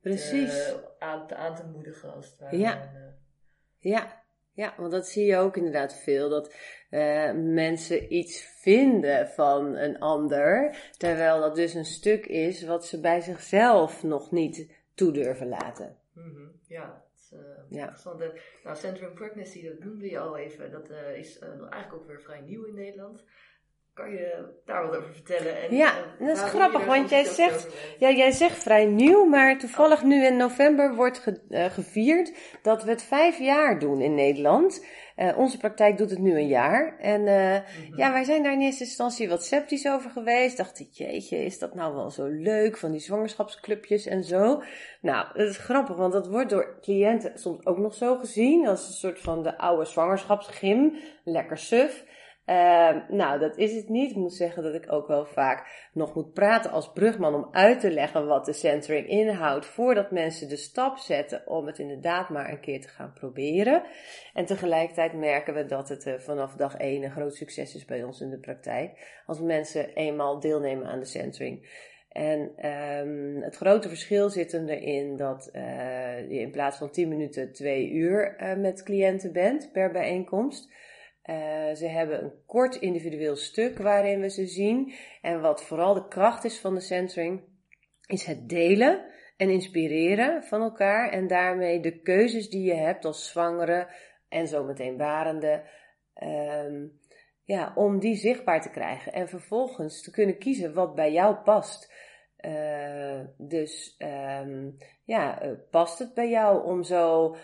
precies. Te, aan, te, aan te moedigen, als het ware. Ja. En, uh, ja. Ja, want dat zie je ook inderdaad veel. Dat uh, mensen iets vinden van een ander. Terwijl dat dus een stuk is wat ze bij zichzelf nog niet toe durven laten. Mm -hmm. Ja, uh, ja. interessant. Nou, Centrum Pregnancy, dat noemde je al even. Dat uh, is eigenlijk ook weer vrij nieuw in Nederland. Kan je daar wat over vertellen? En, ja, uh, dat is grappig, want jij zegt, ja, jij zegt vrij nieuw, maar toevallig oh. nu in november wordt ge, uh, gevierd dat we het vijf jaar doen in Nederland. Uh, onze praktijk doet het nu een jaar. En mm -hmm. ja, wij zijn daar in eerste instantie wat sceptisch over geweest. Dachten, jeetje, is dat nou wel zo leuk van die zwangerschapsclubjes en zo? Nou, dat is grappig, want dat wordt door cliënten soms ook nog zo gezien als een soort van de oude zwangerschapsgym. Lekker suf. Uh, nou, dat is het niet. Ik moet zeggen dat ik ook wel vaak nog moet praten als brugman om uit te leggen wat de centering inhoudt, voordat mensen de stap zetten om het inderdaad maar een keer te gaan proberen. En tegelijkertijd merken we dat het uh, vanaf dag 1 een groot succes is bij ons in de praktijk, als mensen eenmaal deelnemen aan de centering. En um, het grote verschil zit erin dat uh, je in plaats van 10 minuten 2 uur uh, met cliënten bent per bijeenkomst. Uh, ze hebben een kort individueel stuk waarin we ze zien. En wat vooral de kracht is van de centering, is het delen en inspireren van elkaar. En daarmee de keuzes die je hebt als zwangere en zometeen barende. Um, ja, om die zichtbaar te krijgen. En vervolgens te kunnen kiezen wat bij jou past. Uh, dus um, ja, uh, past het bij jou om zo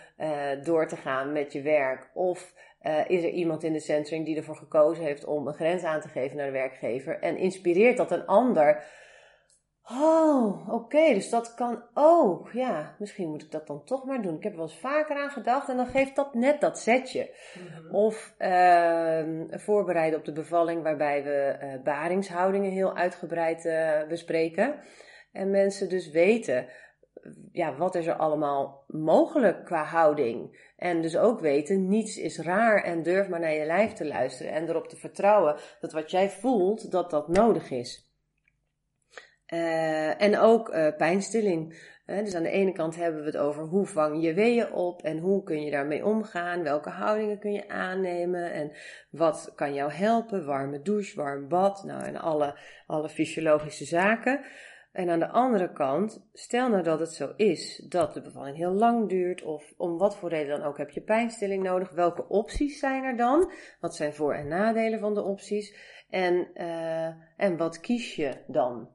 door te gaan met je werk? Of uh, is er iemand in de centering die ervoor gekozen heeft om een grens aan te geven naar de werkgever? En inspireert dat een ander? Oh, oké, okay, dus dat kan ook. Ja, misschien moet ik dat dan toch maar doen. Ik heb er wel eens vaker aan gedacht en dan geeft dat net dat setje. Mm-hmm. Of uh, voorbereiden op de bevalling, waarbij we uh, baringshoudingen heel uitgebreid uh, bespreken. En mensen dus weten ja, wat is er allemaal mogelijk qua houding. En dus ook weten, niets is raar en durf maar naar je lijf te luisteren en erop te vertrouwen dat wat jij voelt, dat dat nodig is. Uh, en ook uh, pijnstilling. Uh, dus aan de ene kant hebben we het over hoe vang je weeën op en hoe kun je daarmee omgaan, welke houdingen kun je aannemen en wat kan jou helpen, warme douche, warm bad, nou en alle, alle fysiologische zaken. En aan de andere kant, stel nou dat het zo is dat de bevalling heel lang duurt, of om wat voor reden dan ook heb je pijnstilling nodig, welke opties zijn er dan? Wat zijn voor- en nadelen van de opties? En, uh, en wat kies je dan?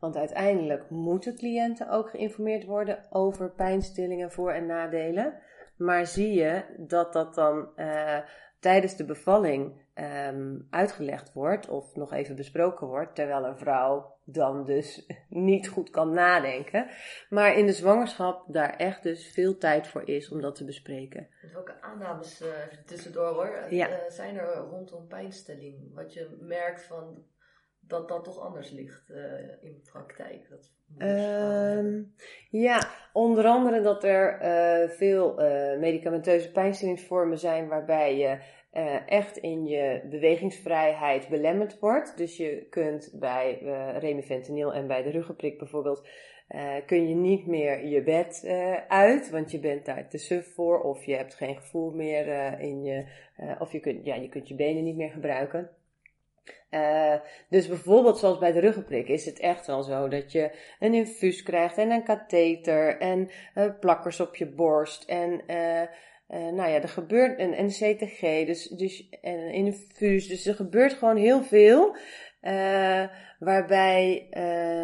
Want uiteindelijk moeten cliënten ook geïnformeerd worden over pijnstillingen, voor- en nadelen. Maar zie je dat dat dan uh, tijdens de bevalling um, uitgelegd wordt of nog even besproken wordt, terwijl een vrouw dan dus *laughs* niet goed kan nadenken. Maar in de zwangerschap daar echt dus veel tijd voor is om dat te bespreken. Welke aannames uh, tussendoor hoor, ja. uh, zijn er rondom pijnstilling? Wat je merkt van dat dat toch anders ligt uh, in praktijk? Dat um, ja, onder andere dat er veel medicamenteuze pijnstillingsvormen zijn waarbij je uh, echt in je bewegingsvrijheid belemmerd wordt. Dus je kunt bij uh, remifentanil en bij de ruggenprik bijvoorbeeld, uh, kun je niet meer je bed uit, want je bent daar te suf voor, of je hebt geen gevoel meer in je, of je kunt, ja, je kunt je benen niet meer gebruiken. Uh, dus bijvoorbeeld zoals bij de ruggenprik is het echt wel zo dat je een infuus krijgt en een katheter en uh, plakkers op je borst en uh, uh, nou ja, er gebeurt een, een CTG, dus, dus en een infuus. Dus er gebeurt gewoon heel veel. Uh, waarbij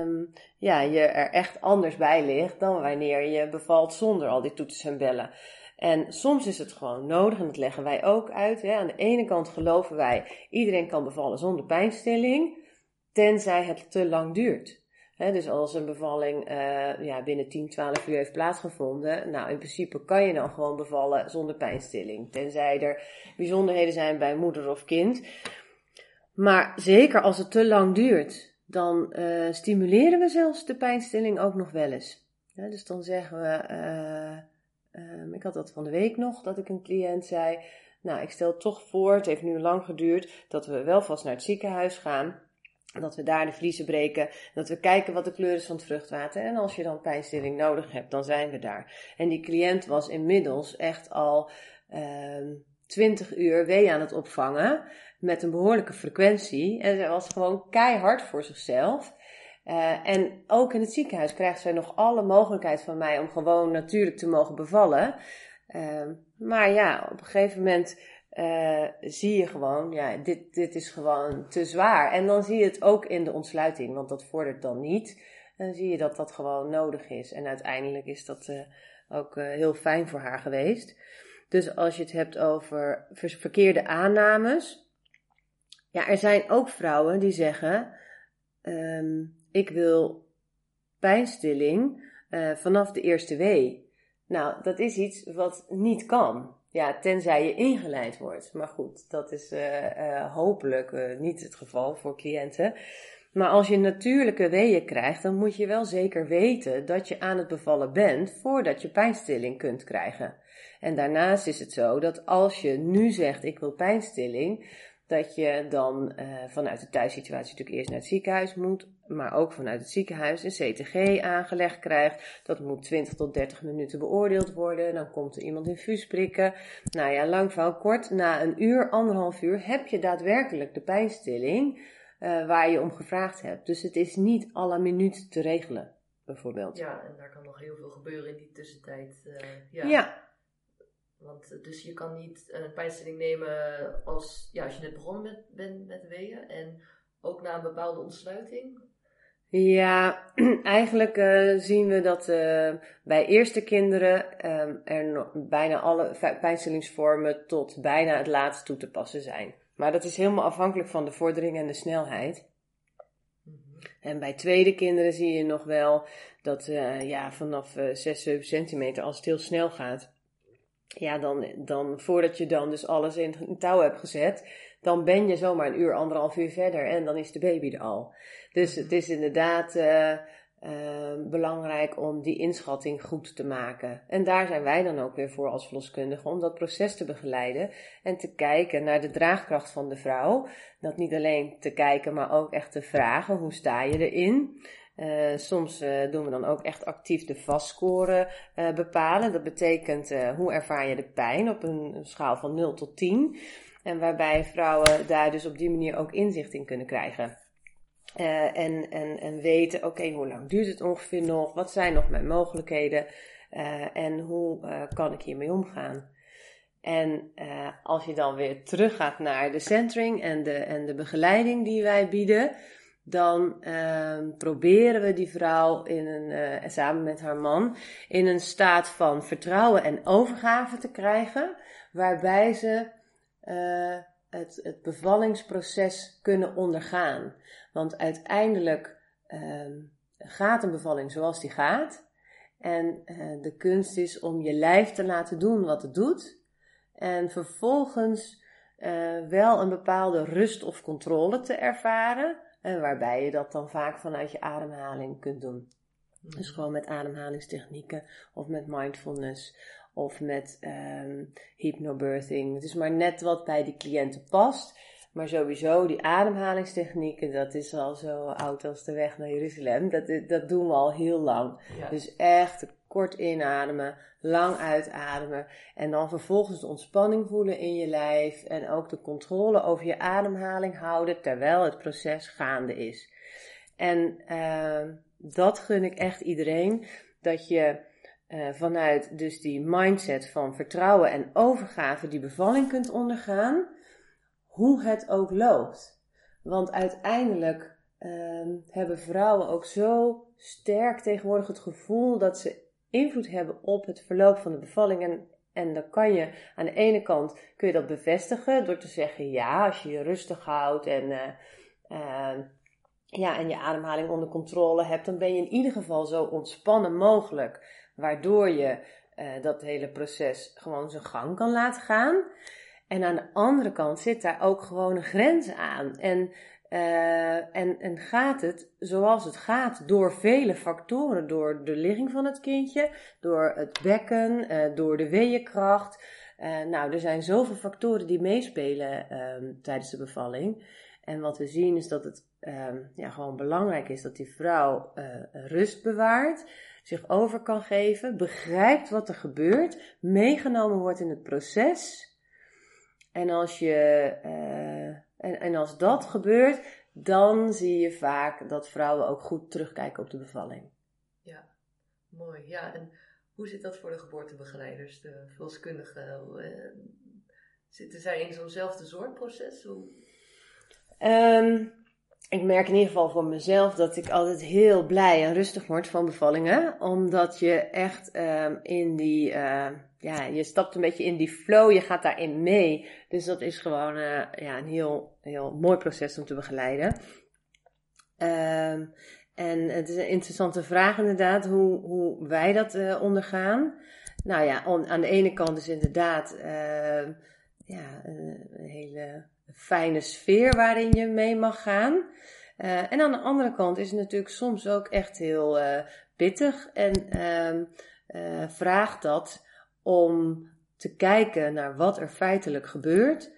um, ja, je er echt anders bij ligt dan wanneer je bevalt zonder al die toetsen en bellen. En soms is het gewoon nodig, en dat leggen wij ook uit. Hè. Aan de ene kant geloven wij, iedereen kan bevallen zonder pijnstilling, tenzij het te lang duurt dus als een bevalling uh, ja, binnen 10, 12 uur heeft plaatsgevonden, nou in principe kan je dan gewoon bevallen zonder pijnstilling. Tenzij er bijzonderheden zijn bij moeder of kind. Maar zeker als het te lang duurt, dan uh, stimuleren we zelfs de pijnstilling ook nog wel eens. Dus dan zeggen we, uh, ik had dat van de week nog, dat ik een cliënt zei, nou ik stel toch voor, het heeft nu lang geduurd, dat we wel vast naar het ziekenhuis gaan. Dat we daar de vliezen breken. Dat we kijken wat de kleur is van het vruchtwater. En als je dan pijnstilling nodig hebt, dan zijn we daar. En die cliënt was inmiddels echt al uh, 20 uur wee aan het opvangen met een behoorlijke frequentie. En zij was gewoon keihard voor zichzelf. Uh, en ook in het ziekenhuis krijgt zij nog alle mogelijkheid van mij om gewoon natuurlijk te mogen bevallen. Uh, maar ja, op een gegeven moment uh, zie je gewoon, ja, dit, dit is gewoon te zwaar. En dan zie je het ook in de ontsluiting, want dat vordert dan niet. Dan zie je dat dat gewoon nodig is. En uiteindelijk is dat ook heel fijn voor haar geweest. Dus als je het hebt over verkeerde aannames, ja, er zijn ook vrouwen die zeggen: um, Ik wil pijnstilling vanaf de eerste wee. Nou, dat is iets wat niet kan. Ja, tenzij je ingeleid wordt. Maar goed, dat is uh, uh, hopelijk niet het geval voor cliënten. Maar als je natuurlijke weeën krijgt, dan moet je wel zeker weten dat je aan het bevallen bent voordat je pijnstilling kunt krijgen. En daarnaast is het zo dat als je nu zegt ik wil pijnstilling, dat je dan uh, vanuit de thuissituatie natuurlijk eerst naar het ziekenhuis moet, maar ook vanuit het ziekenhuis een CTG aangelegd krijgt. Dat moet 20 tot 30 minuten beoordeeld worden. Dan komt er iemand infuus prikken. Nou ja, lang verhaal kort. Na een uur, anderhalf uur heb je daadwerkelijk de pijnstilling uh, waar je om gevraagd hebt. Dus het is niet alle minuut te regelen, bijvoorbeeld. Ja, en daar kan nog heel veel gebeuren in die tussentijd. Uh, ja. ja. Want, eh, dus je kan niet een pijnstilling nemen als, ja, als je net begonnen met, bent met weeën en ook na een bepaalde ontsluiting? Ja, *clears throat* eigenlijk uh, zien we dat uh, bij eerste kinderen uh, er bijna alle pijnstillingsvormen tot bijna het laatst toe te passen zijn. Maar dat is helemaal afhankelijk van de vordering en de snelheid. Mhm. En bij tweede kinderen zie je nog wel dat ja, vanaf 6, 7 centimeter, als het heel snel gaat, ja, dan, dan voordat je dan dus alles in touw hebt gezet, dan ben je zomaar een uur, anderhalf uur verder en dan is de baby er al. Dus het is inderdaad uh, uh, belangrijk om die inschatting goed te maken. En daar zijn wij dan ook weer voor als verloskundigen, om dat proces te begeleiden en te kijken naar de draagkracht van de vrouw. Dat niet alleen te kijken, maar ook echt te vragen, hoe sta je erin? Uh, soms uh, doen we dan ook echt actief de vastscore uh, bepalen. Dat betekent hoe ervaar je de pijn op een schaal van 0 tot 10. En waarbij vrouwen daar dus op die manier ook inzicht in kunnen krijgen. en, en, en weten, oké, hoe lang duurt het ongeveer nog? Wat zijn nog mijn mogelijkheden? en hoe kan ik hiermee omgaan? En als je dan weer teruggaat naar de centering en de, en de begeleiding die wij bieden, dan uh, proberen we die vrouw in een, uh, samen met haar man in een staat van vertrouwen en overgave te krijgen, waarbij ze uh, het, het bevallingsproces kunnen ondergaan. Want uiteindelijk uh, gaat een bevalling zoals die gaat. En uh, de kunst is om je lijf te laten doen wat het doet. En vervolgens wel een bepaalde rust of controle te ervaren en waarbij je dat dan vaak vanuit je ademhaling kunt doen. Dus mhm. gewoon met ademhalingstechnieken of met mindfulness of met um, hypnobirthing. Het is maar net wat bij die cliënten past. Maar sowieso, die ademhalingstechnieken, dat is al zo oud als de weg naar Jeruzalem. Dat, dat doen we al heel lang. Dus echt kort inademen, lang uitademen en dan vervolgens de ontspanning voelen in je lijf en ook de controle over je ademhaling houden terwijl het proces gaande is. En uh, dat gun ik echt iedereen, dat je uh, vanuit dus die mindset van vertrouwen en overgave die bevalling kunt ondergaan, hoe het ook loopt. Want uiteindelijk uh, hebben vrouwen ook zo sterk tegenwoordig het gevoel dat ze invloed hebben op het verloop van de bevalling. En, dan kan je aan de ene kant kun je dat bevestigen door te zeggen ja, als je je rustig houdt en, uh, uh, ja, en je ademhaling onder controle hebt, dan ben je in ieder geval zo ontspannen mogelijk. Waardoor je uh, dat hele proces gewoon zijn gang kan laten gaan. En aan de andere kant zit daar ook gewoon een grens aan. En en, en gaat het zoals het gaat door vele factoren, door de ligging van het kindje, door het bekken, door de weeënkracht. nou, er zijn zoveel factoren die meespelen ehm, tijdens de bevalling. En wat we zien is dat het ehm, ja, gewoon belangrijk is dat die vrouw rust bewaart zich over kan geven, begrijpt wat er gebeurt, meegenomen wordt in het proces. En als, je, uh, en, en als dat gebeurt, dan zie je vaak dat vrouwen ook goed terugkijken op de bevalling. Ja, mooi. Ja, en hoe zit dat voor de geboortebegeleiders, de verloskundigen? Uh, zitten zij in zo'nzelfde zorgproces? Hoe... Um, ik merk in ieder geval voor mezelf dat ik altijd heel blij en rustig word van bevallingen. Omdat je echt um, in die, uh, ja, je stapt een beetje in die flow, je gaat daarin mee. Dus dat is gewoon uh, ja, een heel, heel mooi proces om te begeleiden. Um, en het is een interessante vraag inderdaad, hoe, hoe wij dat uh, ondergaan. Nou ja, aan de ene kant is inderdaad ja, een hele fijne sfeer waarin je mee mag gaan. Uh, en aan de andere kant is het natuurlijk soms ook echt heel pittig en uh, vraagt dat om te kijken naar wat er feitelijk gebeurt,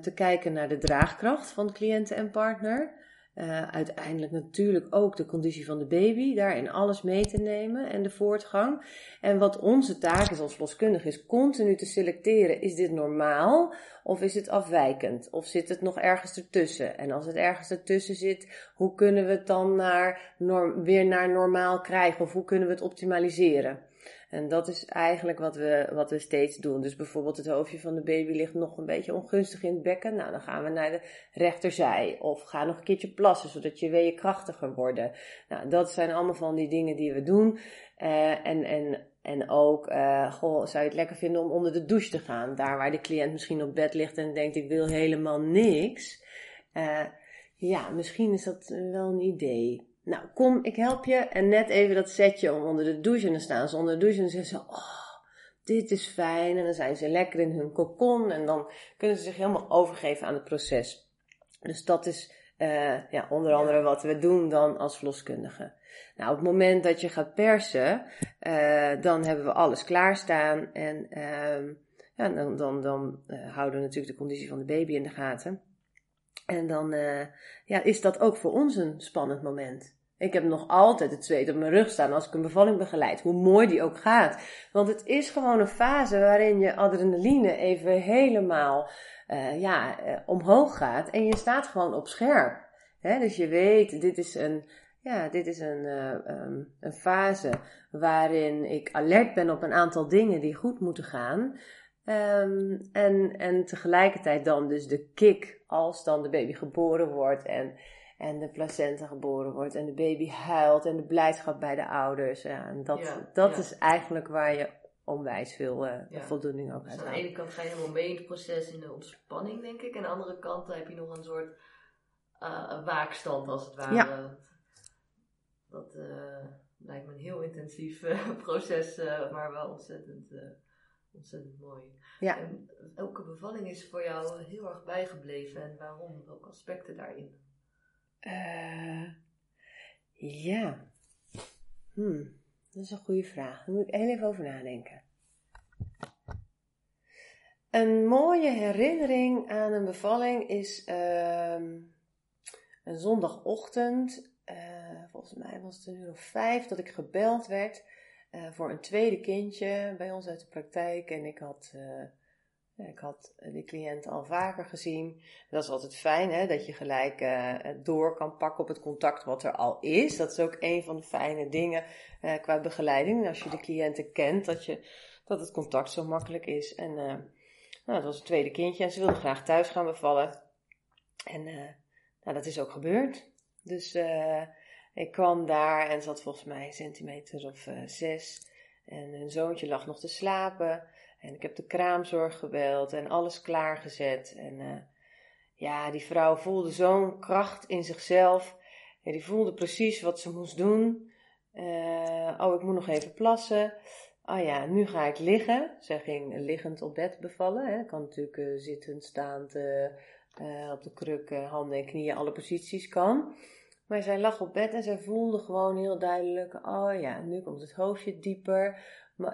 te kijken naar de draagkracht van cliënten en partner. Uh, uiteindelijk natuurlijk ook de conditie van de baby, daarin alles mee te nemen en de voortgang. En wat onze taak is als verloskundige is continu te selecteren, is dit normaal of is het afwijkend? Of zit het nog ergens ertussen? En als het ergens ertussen zit, hoe kunnen we het dan naar weer naar normaal krijgen of hoe kunnen we het optimaliseren? En dat is eigenlijk wat we, wat we steeds doen. Dus bijvoorbeeld het hoofdje van de baby ligt nog een beetje ongunstig in het bekken. Nou, dan gaan we naar de rechterzij. Of ga nog een keertje plassen, zodat je weeën krachtiger worden. Nou, dat zijn allemaal van die dingen die we doen. Uh, en, en, en ook, uh, goh, zou je het lekker vinden om onder de douche te gaan? Daar waar de cliënt misschien op bed ligt en denkt, ik wil helemaal niks. Uh, ja, misschien is dat wel een idee. Nou, kom, ik help je. En net even dat setje om onder de douche. En dan staan ze onder de douche en zeggen ze, oh, dit is fijn. En dan zijn ze lekker in hun kokon. En dan kunnen ze zich helemaal overgeven aan het proces. Dus dat is uh, ja, onder andere wat we doen dan als verloskundige. Nou, op het moment dat je gaat persen, uh, dan hebben we alles klaarstaan. En uh, ja, dan, dan, dan uh, houden we natuurlijk de conditie van de baby in de gaten. En dan ja, is dat ook voor ons een spannend moment. Ik heb nog altijd het zweet op mijn rug staan als ik een bevalling begeleid, hoe mooi die ook gaat. Want het is gewoon een fase waarin je adrenaline even helemaal uh, ja, uh, omhoog gaat en je staat gewoon op scherp. He, dus je weet, dit is een, ja, dit is een, uh, een fase waarin ik alert ben op een aantal dingen die goed moeten gaan. Um, en, en tegelijkertijd dan dus de kick als dan de baby geboren wordt en en de placenta geboren wordt en de baby huilt en de blijdschap bij de ouders. Ja, en dat, dat is eigenlijk waar je onwijs veel uh, voldoening ook dus uit Aan de ene kant ga je helemaal mee in het proces in de ontspanning, denk ik. En aan de andere kant heb je nog een soort uh, waakstand, als het ware. Ja. Dat uh, lijkt me een heel intensief *laughs* proces, maar wel ontzettend, ontzettend mooi. Ja. En elke bevalling is voor jou heel erg bijgebleven en waarom? Welke aspecten daarin? Uh, ja. Hmm, dat is een goede vraag. Daar moet ik heel even over nadenken. Een mooie herinnering aan een bevalling is uh, een zondagochtend. Uh, volgens mij was het een uur of vijf dat ik gebeld werd uh, voor een tweede kindje bij ons uit de praktijk. En ik had ik had die cliënt al vaker gezien. Dat is altijd fijn, hè, dat je gelijk uh, door kan pakken op het contact wat er al is. Dat is ook een van de fijne dingen uh, qua begeleiding. Als je de cliënten kent, dat, je, dat het contact zo makkelijk is. En uh, nou, dat was het tweede kindje en ze wilde graag thuis gaan bevallen. En nou, dat is ook gebeurd. Dus ik kwam daar en zat volgens mij een centimeter of zes. En hun zoontje lag nog te slapen. En ik heb de kraamzorg gebeld en alles klaargezet. En uh, ja, die vrouw voelde zo'n kracht in zichzelf. Ja, die voelde precies wat ze moest doen. Uh, oh, ik moet nog even plassen. Oh ja, nu ga ik liggen. Zij ging liggend op bed bevallen. Hè. Kan natuurlijk uh, zittend, staand, op de kruk, handen en knieën, alle posities kan. Maar zij lag op bed en zij voelde gewoon heel duidelijk: oh ja, nu komt het hoofdje dieper.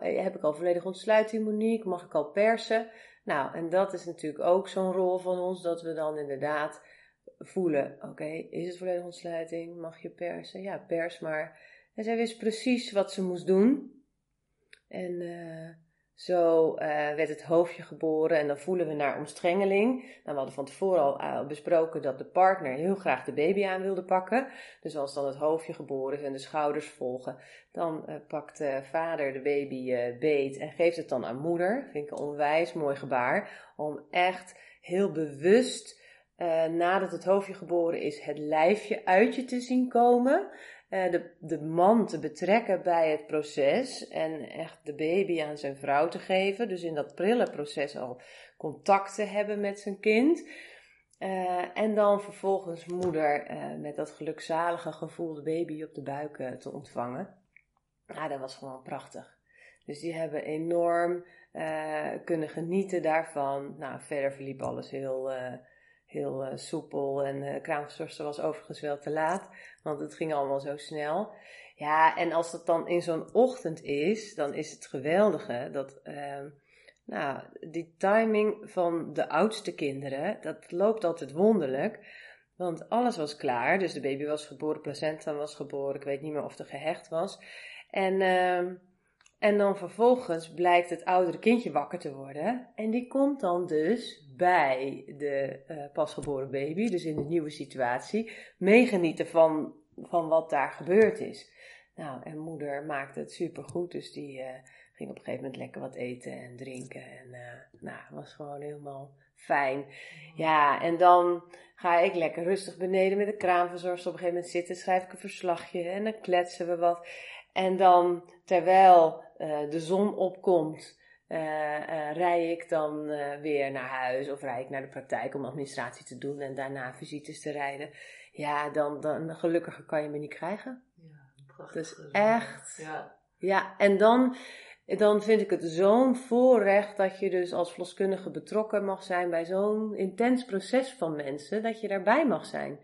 Heb ik al volledig ontsluiting, Monique? Mag ik al persen? Nou, en dat is natuurlijk ook zo'n rol van ons, dat we dan inderdaad voelen: oké, is het volledig ontsluiting? Mag je persen? Ja, pers maar. En zij wist precies wat ze moest doen. En uh, zo uh, werd het hoofdje geboren en dan voelen we naar omstrengeling. Nou, we hadden van tevoren al uh, besproken dat de partner heel graag de baby aan wilde pakken. Dus als dan het hoofdje geboren is en de schouders volgen, dan uh, pakt vader de baby beet en geeft het dan aan moeder. Vind ik een onwijs mooi gebaar. Om echt heel bewust, nadat het hoofdje geboren is, het lijfje uit je te zien komen. Eh, de, de man te betrekken bij het proces en echt de baby aan zijn vrouw te geven. Dus in dat prille proces al contact te hebben met zijn kind. Uh, en dan vervolgens moeder uh, met dat gelukzalige gevoel de baby op de buik te ontvangen. Ja, dat was gewoon prachtig. Dus die hebben enorm kunnen genieten daarvan. Nou, verder verliep alles heel heel uh, soepel. En uh, kraamverzorgster was overigens wel te laat, want het ging allemaal zo snel. Ja, en als dat dan in zo'n ochtend is, dan is het geweldige dat, uh, nou, die timing van de oudste kinderen, dat loopt altijd wonderlijk. Want alles was klaar, dus de baby was geboren, placenta was geboren, ik weet niet meer of er gehecht was. En ehm, en dan vervolgens blijkt het oudere kindje wakker te worden. En die komt dan dus bij de uh, pasgeboren baby, dus in de nieuwe situatie, meegenieten van, van wat daar gebeurd is. Nou, en moeder maakte het supergoed, dus die uh, ging op een gegeven moment lekker wat eten en drinken. En uh, nou, was gewoon helemaal fijn. Ja, en dan ga ik lekker rustig beneden met de kraamverzorgster op een gegeven moment zitten, schrijf ik een verslagje en dan kletsen we wat. En dan, terwijl uh, de zon opkomt, uh, uh, rij ik dan weer naar huis of rij ik naar de praktijk om administratie te doen en daarna visites te rijden. Ja, dan, dan gelukkiger kan je me niet krijgen. Ja, prachtig. Dus echt. Ja. ja, en dan, dan vind ik het zo'n voorrecht dat je dus als verloskundige betrokken mag zijn bij zo'n intens proces van mensen, dat je daarbij mag zijn.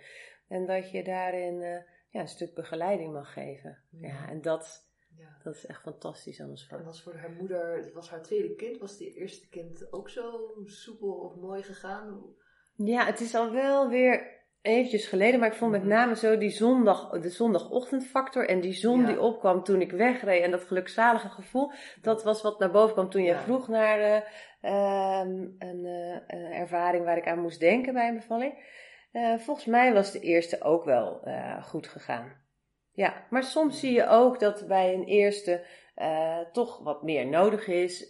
En dat je daarin ja, een stuk begeleiding mag geven. Ja, ja en dat ja. Dat is echt fantastisch anders van. En was voor haar moeder, het was haar tweede kind, was die eerste kind ook zo soepel of mooi gegaan? Ja, het is al wel weer eventjes geleden, maar ik vond met mhm. name zo die zondag, de zondagochtendfactor en die zon die opkwam toen ik wegreed en dat gelukzalige gevoel, dat was wat naar boven kwam toen je vroeg naar uh, een uh, ervaring waar ik aan moest denken bij een bevalling. Uh, volgens mij was de eerste ook wel goed gegaan. Ja, maar soms zie je ook dat bij een eerste uh, toch wat meer nodig is. Uh,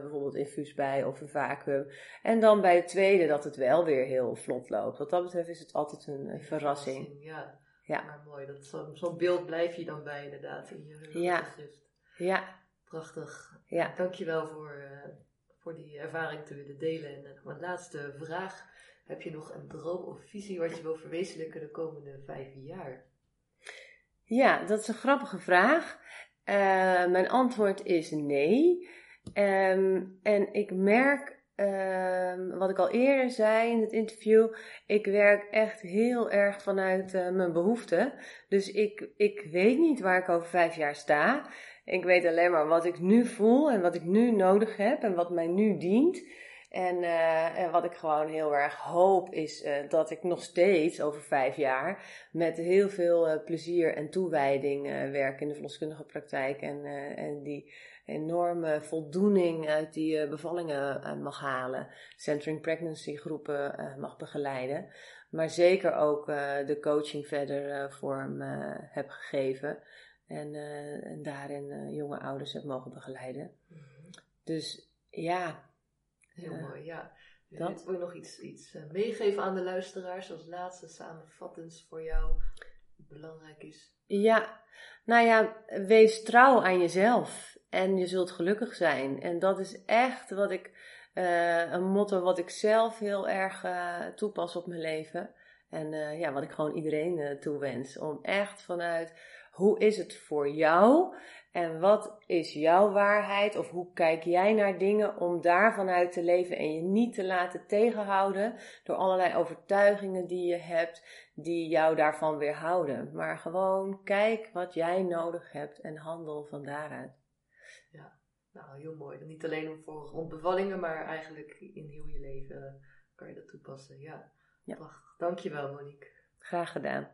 bijvoorbeeld infuus bij of een vacuüm. En dan bij de tweede dat het wel weer heel vlot loopt. Wat dat betreft is het altijd een, verrassing. Ja, ja. Maar mooi. Dat, zo'n zo beeld blijf je dan bij inderdaad in je ja. Ja. Prachtig. Ja. Dankjewel voor, uh, voor die ervaring te willen delen. En nog een laatste vraag. Heb je nog een droom of visie wat je wil verwezenlijken de komende vijf jaar? Ja, dat is een grappige vraag. Uh, mijn antwoord is nee. Um, en ik merk, uh, wat ik al eerder zei in het interview, ik werk echt heel erg vanuit uh, mijn behoeften. Dus ik, ik weet niet waar ik over vijf jaar sta. Ik weet alleen maar wat ik nu voel en wat ik nu nodig heb en wat mij nu dient. En, uh, en wat ik gewoon heel erg hoop is uh, dat ik nog steeds over vijf jaar met heel veel uh, plezier en toewijding werk in de verloskundige praktijk. En, en die enorme voldoening uit die bevallingen mag halen. Centering pregnancy groepen mag begeleiden. Maar zeker ook de coaching verder vorm heb gegeven. En, en daarin jonge ouders heb mogen begeleiden. Mhm. Dus ja, Heel mooi, ja. Dat wil je nog iets, iets eh, meegeven aan de luisteraars als laatste samenvattends voor jou belangrijk is? Ja, nou ja, wees trouw aan jezelf en je zult gelukkig zijn. En dat is echt wat ik, uh, een motto wat ik zelf heel erg uh, toepas op mijn leven. En uh, ja, wat ik gewoon iedereen toewens. Om echt vanuit hoe is het voor jou? En wat is jouw waarheid? Of hoe kijk jij naar dingen om daarvan uit te leven en je niet te laten tegenhouden door allerlei overtuigingen die je hebt, die jou daarvan weerhouden. Maar gewoon kijk wat jij nodig hebt en handel van daaruit. Ja, nou heel mooi. Niet alleen voor rond bevallingen, maar eigenlijk in heel je leven kan je dat toepassen. Ja, ja. Prachtig. Dankjewel Monique. Graag gedaan.